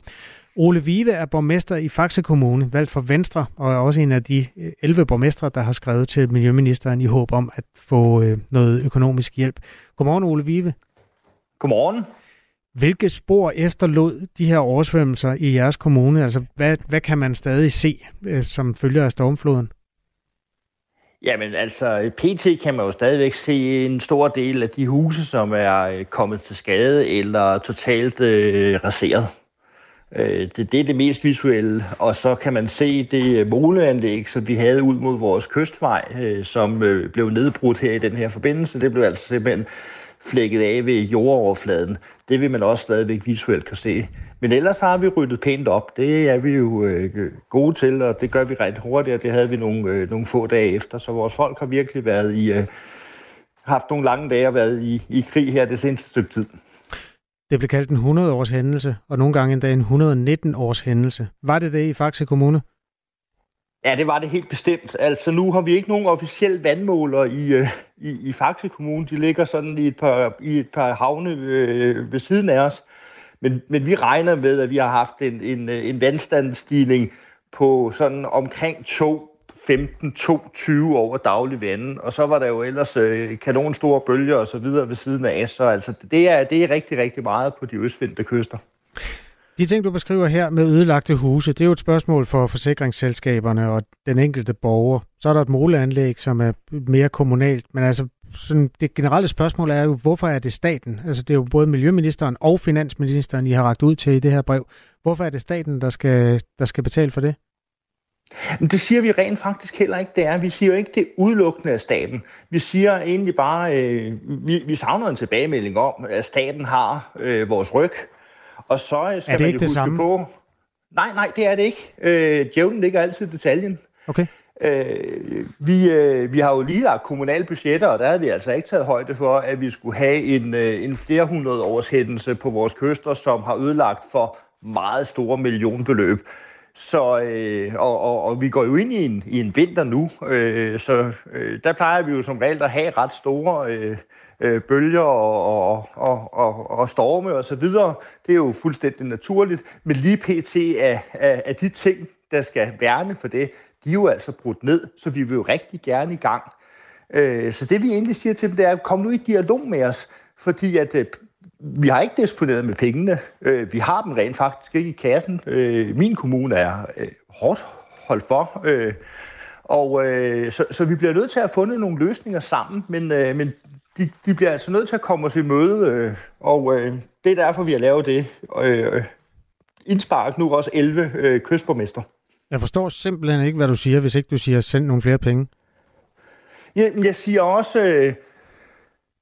Ole Vive er borgmester i Faxe Kommune, valgt for Venstre, og er også en af de 11 øh, borgmestre, der har skrevet til Miljøministeren i håb om at få øh, noget økonomisk hjælp. Godmorgen, Ole Vive. Godmorgen. Hvilke spor efterlod de her oversvømmelser i jeres kommune? Altså, hvad, hvad kan man stadig se øh, som følger af stormfloden? Jamen altså, PT kan man jo stadigvæk se en stor del af de huse, som er kommet til skade eller totalt øh, raseret. Øh, det, det er det mest visuelle, og så kan man se det øh, moleanlæg, som vi havde ud mod vores kystvej, øh, som øh, blev nedbrudt her i den her forbindelse. Det blev altså simpelthen flækket af ved jordoverfladen. Det vil man også stadigvæk visuelt kan se. Men ellers har vi ryddet pænt op. Det er vi jo øh, gode til, og det gør vi rent hurtigt, og det havde vi nogle, øh, nogle få dage efter. Så vores folk har virkelig været i, øh, haft nogle lange dage og været i, i krig her det seneste stykke tid. Det blev kaldt en 100-års hændelse, og nogle gange endda en 119-års hændelse. Var det det i Faxe Kommune? Ja, det var det helt bestemt. Altså nu har vi ikke nogen officiel vandmåler i, øh, i, i Faxe Kommune. De ligger sådan i et par, i et par havne øh, ved siden af os. Men, men vi regner med, at vi har haft en, en, øh, en vandstandsstigning på sådan omkring 2 15-22 over daglig vanden, og så var der jo ellers øh, bølger og så videre ved siden af, så altså, det, er, det er rigtig, rigtig meget på de østvendte kyster. De ting, du beskriver her med ødelagte huse, det er jo et spørgsmål for forsikringsselskaberne og den enkelte borger. Så er der et måleanlæg, som er mere kommunalt, men altså sådan, det generelle spørgsmål er jo, hvorfor er det staten? Altså det er jo både Miljøministeren og Finansministeren, I har ragt ud til i det her brev. Hvorfor er det staten, der skal, der skal betale for det? Men det siger vi rent faktisk heller ikke, det er. Vi siger jo ikke, det er udelukkende af staten. Vi siger egentlig bare, øh, vi, vi savner en tilbagemelding om, at staten har øh, vores ryg. Og så øh, skal er det man ikke jo det huske samme? på... Nej, nej, det er det ikke. Øh, djævlen ligger altid i detaljen. Okay. Øh, vi, øh, vi har jo lige lagt kommunale budgetter, og der havde vi altså ikke taget højde for, at vi skulle have en, øh, en flerhundrede års hændelse på vores kyster, som har ødelagt for meget store millionbeløb. Så, øh, og, og, og vi går jo ind i en, i en vinter nu, øh, så øh, der plejer vi jo som regel at have ret store øh, øh, bølger og, og, og, og, og storme og så videre. Det er jo fuldstændig naturligt, men lige pt. af, af, af de ting, der skal værne for det, de er jo altså brudt ned, så vi vil jo rigtig gerne i gang. Øh, så det vi egentlig siger til dem, det er, kom nu i dialog med os, fordi at øh, vi har ikke disponeret med pengene. Øh, vi har dem rent faktisk ikke i kassen. Øh, min kommune er øh, hårdt holdt for. Øh, og øh, så, så vi bliver nødt til at have fundet nogle løsninger sammen, men, øh, men de, de bliver altså nødt til at komme os i møde, øh, og øh, det er derfor, vi har lavet det. Øh, indspark nu også 11 øh, kystborgmester. Jeg forstår simpelthen ikke, hvad du siger, hvis ikke du siger, send nogle flere penge. Jeg, jeg siger også, øh,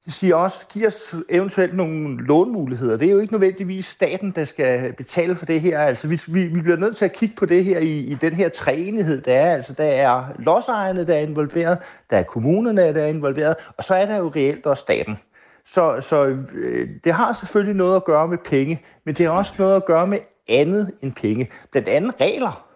jeg siger også, giv os eventuelt nogle lånmuligheder. Det er jo ikke nødvendigvis staten, der skal betale for det her. Altså, vi, vi, vi bliver nødt til at kigge på det her i, i den her træenighed, der er. Altså, der er lodsejerne, der er involveret, der er kommunerne, der er involveret, og så er der jo reelt også staten. Så, så øh, det har selvfølgelig noget at gøre med penge, men det har også noget at gøre med andet end penge. Blandt andet regler.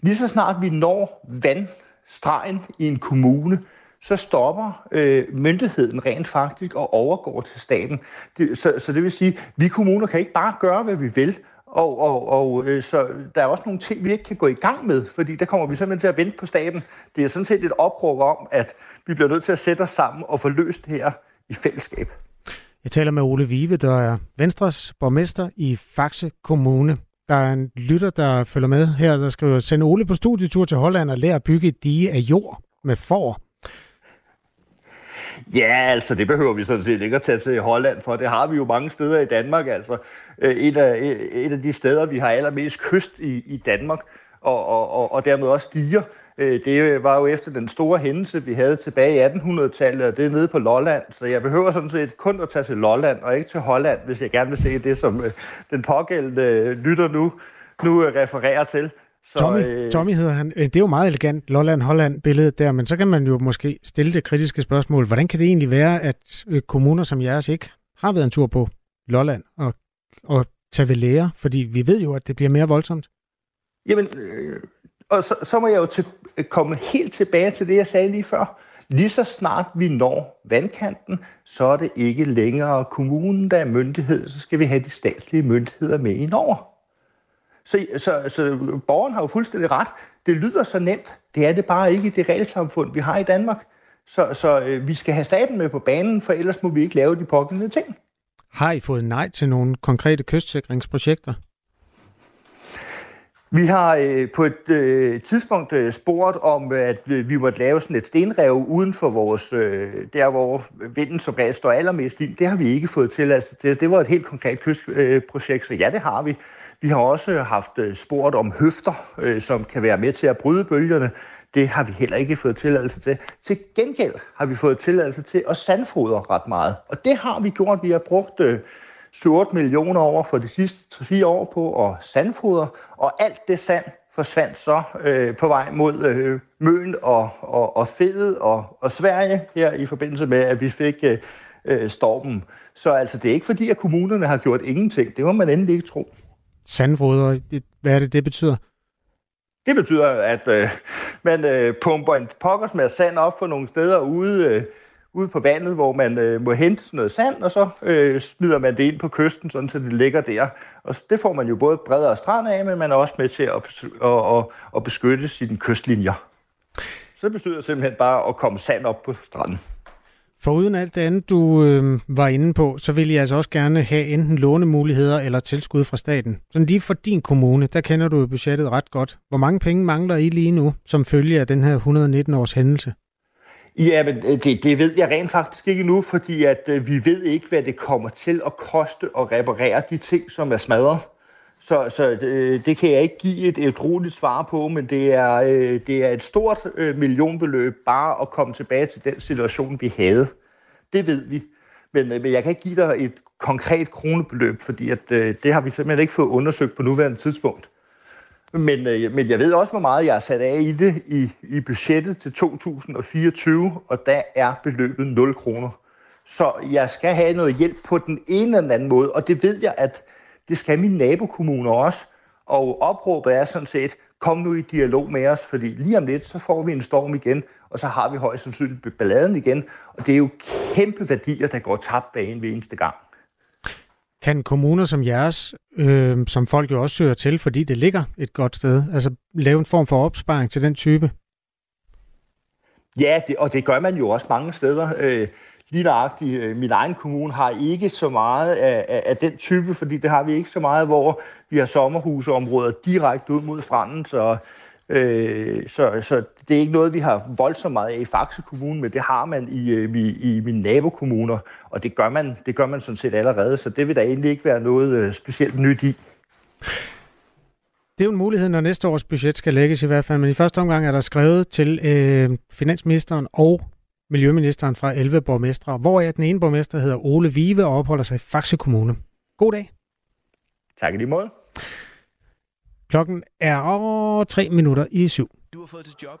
Lige så snart vi når vandstregen i en kommune, så stopper øh, myndigheden rent faktisk og overgår til staten. Det, så, så det vil sige, vi kommuner kan ikke bare gøre, hvad vi vil, og, og, og øh, så der er også nogle ting, vi ikke kan gå i gang med, fordi der kommer vi simpelthen til at vente på staten. Det er sådan set et opråb om, at vi bliver nødt til at sætte os sammen og få løst det her i fællesskab. Jeg taler med Ole Vive, der er Venstres borgmester i Faxe Kommune. Der er en lytter, der følger med her, der skriver, send Ole på studietur til Holland og lære at bygge et dige af jord med får. Ja, altså det behøver vi sådan set ikke at tage til Holland for. Det har vi jo mange steder i Danmark. Altså øh, et af, øh, et af de steder, vi har allermest kyst i, i Danmark, og, og, og, og dermed også stiger. Øh, det var jo efter den store hændelse, vi havde tilbage i 1800-tallet, og det er nede på Lolland. Så jeg behøver sådan set kun at tage til Lolland, og ikke til Holland, hvis jeg gerne vil se det, som den pågældende lytter nu, nu refererer til. Så, Tommy, øh... Tommy hedder han. Det er jo meget elegant, Lolland-Holland-billedet der, men så kan man jo måske stille det kritiske spørgsmål. Hvordan kan det egentlig være, at kommuner som jeres ikke har været en tur på Lolland og, og tage ved lære? Fordi vi ved jo, at det bliver mere voldsomt. Jamen, øh, og så, så må jeg jo til, komme helt tilbage til det, jeg sagde lige før. Lige så snart vi når vandkanten, så er det ikke længere kommunen, der er myndighed. Så skal vi have de statslige myndigheder med indover. Så, så, så borgeren har jo fuldstændig ret. Det lyder så nemt. Det er det bare ikke i det regelsamfund, vi har i Danmark. Så, så øh, vi skal have staten med på banen, for ellers må vi ikke lave de pågældende ting. Har I fået nej til nogle konkrete kystsikringsprojekter? Vi har øh, på et øh, tidspunkt øh, spurgt om, at vi måtte lave sådan et stenrev uden for vores, øh, der hvor vinden som regel står allermest i. Det har vi ikke fået til. Altså, det, det var et helt konkret kystprojekt, så ja, det har vi. Vi har også haft øh, spurgt om høfter, øh, som kan være med til at bryde bølgerne. Det har vi heller ikke fået tilladelse til. Til gengæld har vi fået tilladelse til at sandfodre ret meget. Og det har vi gjort. Vi har brugt øh, 7-8 millioner over for de sidste 3-4 år på at sandfodre, og alt det sand forsvandt så øh, på vej mod øh, Møn og, og, og Fede og, og Sverige her i forbindelse med, at vi fik øh stormen. Så altså, det er ikke fordi, at kommunerne har gjort ingenting. Det må man endelig ikke tro. Sandfoder, hvad er det, det betyder? Det betyder, at øh, man øh, pumper en pokkers med sand op for nogle steder ude, øh, ude på vandet, hvor man øh, må hente sådan noget sand, og så øh, smider man det ind på kysten, sådan så det ligger der. Og det får man jo både bredere strand af, men man er også med til at, at, at, at beskytte sine kystlinjer. Så det betyder simpelthen bare at komme sand op på stranden. For uden alt det andet, du øh, var inde på, så vil jeg altså også gerne have enten lånemuligheder eller tilskud fra staten. Så lige for din kommune, der kender du budgettet ret godt. Hvor mange penge mangler I lige nu, som følge af den her 119-års hændelse? Ja, men øh, det, det ved jeg rent faktisk ikke nu, fordi at øh, vi ved ikke, hvad det kommer til at koste at reparere de ting, som er smadret. Så, så det, det kan jeg ikke give et, et roligt svar på, men det er, øh, det er et stort øh, millionbeløb bare at komme tilbage til den situation, vi havde. Det ved vi. Men, øh, men jeg kan ikke give dig et konkret kronebeløb, fordi at, øh, det har vi simpelthen ikke fået undersøgt på nuværende tidspunkt. Men, øh, men jeg ved også, hvor meget jeg har sat af i det i, i budgettet til 2024, og der er beløbet 0 kroner. Så jeg skal have noget hjælp på den ene eller anden måde, og det ved jeg, at det skal mine nabokommuner også. Og opråbet er sådan set, kom nu i dialog med os, fordi lige om lidt, så får vi en storm igen, og så har vi højst sandsynligt balladen igen. Og det er jo kæmpe værdier, der går tabt bag en eneste gang. Kan kommuner som jeres, øh, som folk jo også søger til, fordi det ligger et godt sted, altså lave en form for opsparing til den type? Ja, det, og det gør man jo også mange steder. Øh, lige nøjagtigt, øh, min egen kommune har ikke så meget af, af, af den type, fordi det har vi ikke så meget, hvor vi har sommerhusområder direkte ud mod stranden, så, øh, så, så det er ikke noget, vi har voldsomt meget af i Faxe Kommune, men det har man i, øh, i, i mine nabokommuner, og det gør, man, det gør man sådan set allerede, så det vil der egentlig ikke være noget øh, specielt nyt i. Det er jo en mulighed, når næste års budget skal lægges i hvert fald, men i første omgang er der skrevet til øh, finansministeren og miljøministeren fra 11 borgmestre, hvor er den ene borgmester hedder Ole Vive og opholder sig i Faxe Kommune. God dag. Tak i lige måde. Klokken er over tre minutter i syv. Du har fået til job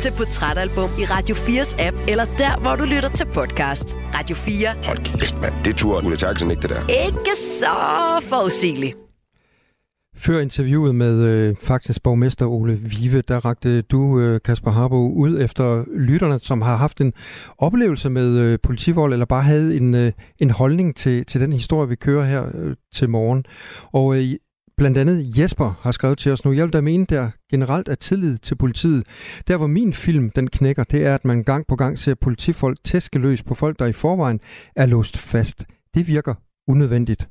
til Portrætalbum i Radio 4's app, eller der, hvor du lytter til podcast. Radio 4. Hold kæft, mand. Det tror Ulla Terkelsen ikke, det der. Ikke så forudsigeligt. Før interviewet med øh, faktisk borgmester Ole Vive, der rakte du, øh, Kasper Harbo, ud efter lytterne, som har haft en oplevelse med øh, politivold, eller bare havde en, øh, en holdning til, til den historie, vi kører her øh, til morgen. Og øh, Blandt andet Jesper har skrevet til os nu, jeg vil da mene, der generelt er tillid til politiet. Der hvor min film den knækker, det er, at man gang på gang ser politifolk tæskeløs på folk, der i forvejen er låst fast. Det virker unødvendigt.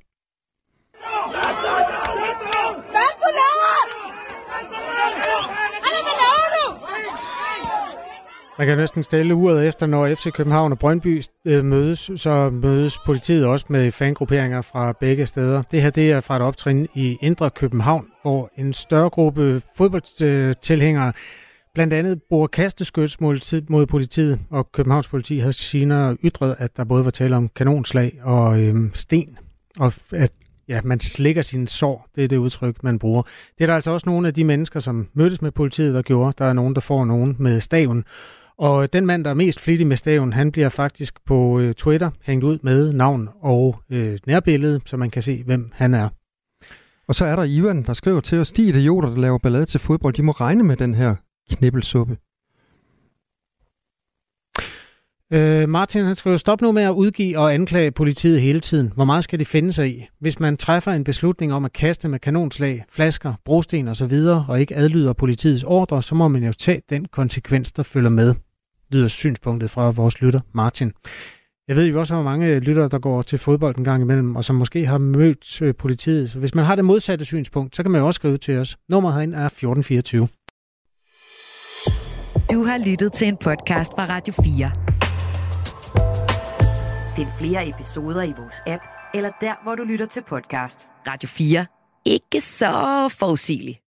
Man kan næsten stille uret efter, når FC København og Brøndby øh, mødes, så mødes politiet også med fangrupperinger fra begge steder. Det her det er fra et optrin i Indre København, hvor en større gruppe fodboldtilhængere blandt andet bruger kasteskyts mod politiet, og Københavns politi har senere ytret, at der både var tale om kanonslag og øhm, sten, og at ja, man slikker sin sår. Det er det udtryk, man bruger. Det er der altså også nogle af de mennesker, som mødtes med politiet, der gjorde. Der er nogen, der får nogen med staven. Og den mand, der er mest flittig med staven, han bliver faktisk på øh, Twitter hængt ud med navn og øh, nærbillede, så man kan se, hvem han er. Og så er der Ivan, der skriver til os, de idioter, der laver ballade til fodbold, de må regne med den her knibbelsuppe. Øh, Martin han skriver, stop nu med at udgive og anklage politiet hele tiden. Hvor meget skal de finde sig i? Hvis man træffer en beslutning om at kaste med kanonslag, flasker, brosten osv., og ikke adlyder politiets ordre, så må man jo tage den konsekvens, der følger med, lyder synspunktet fra vores lytter Martin. Jeg ved jo også, hvor mange lyttere, der går til fodbold en gang imellem, og som måske har mødt øh, politiet. Så hvis man har det modsatte synspunkt, så kan man jo også skrive til os. Nummeret herinde er 1424. Du har lyttet til en podcast fra Radio 4. Find flere episoder i vores app, eller der, hvor du lytter til podcast. Radio 4. Ikke så forudsigeligt.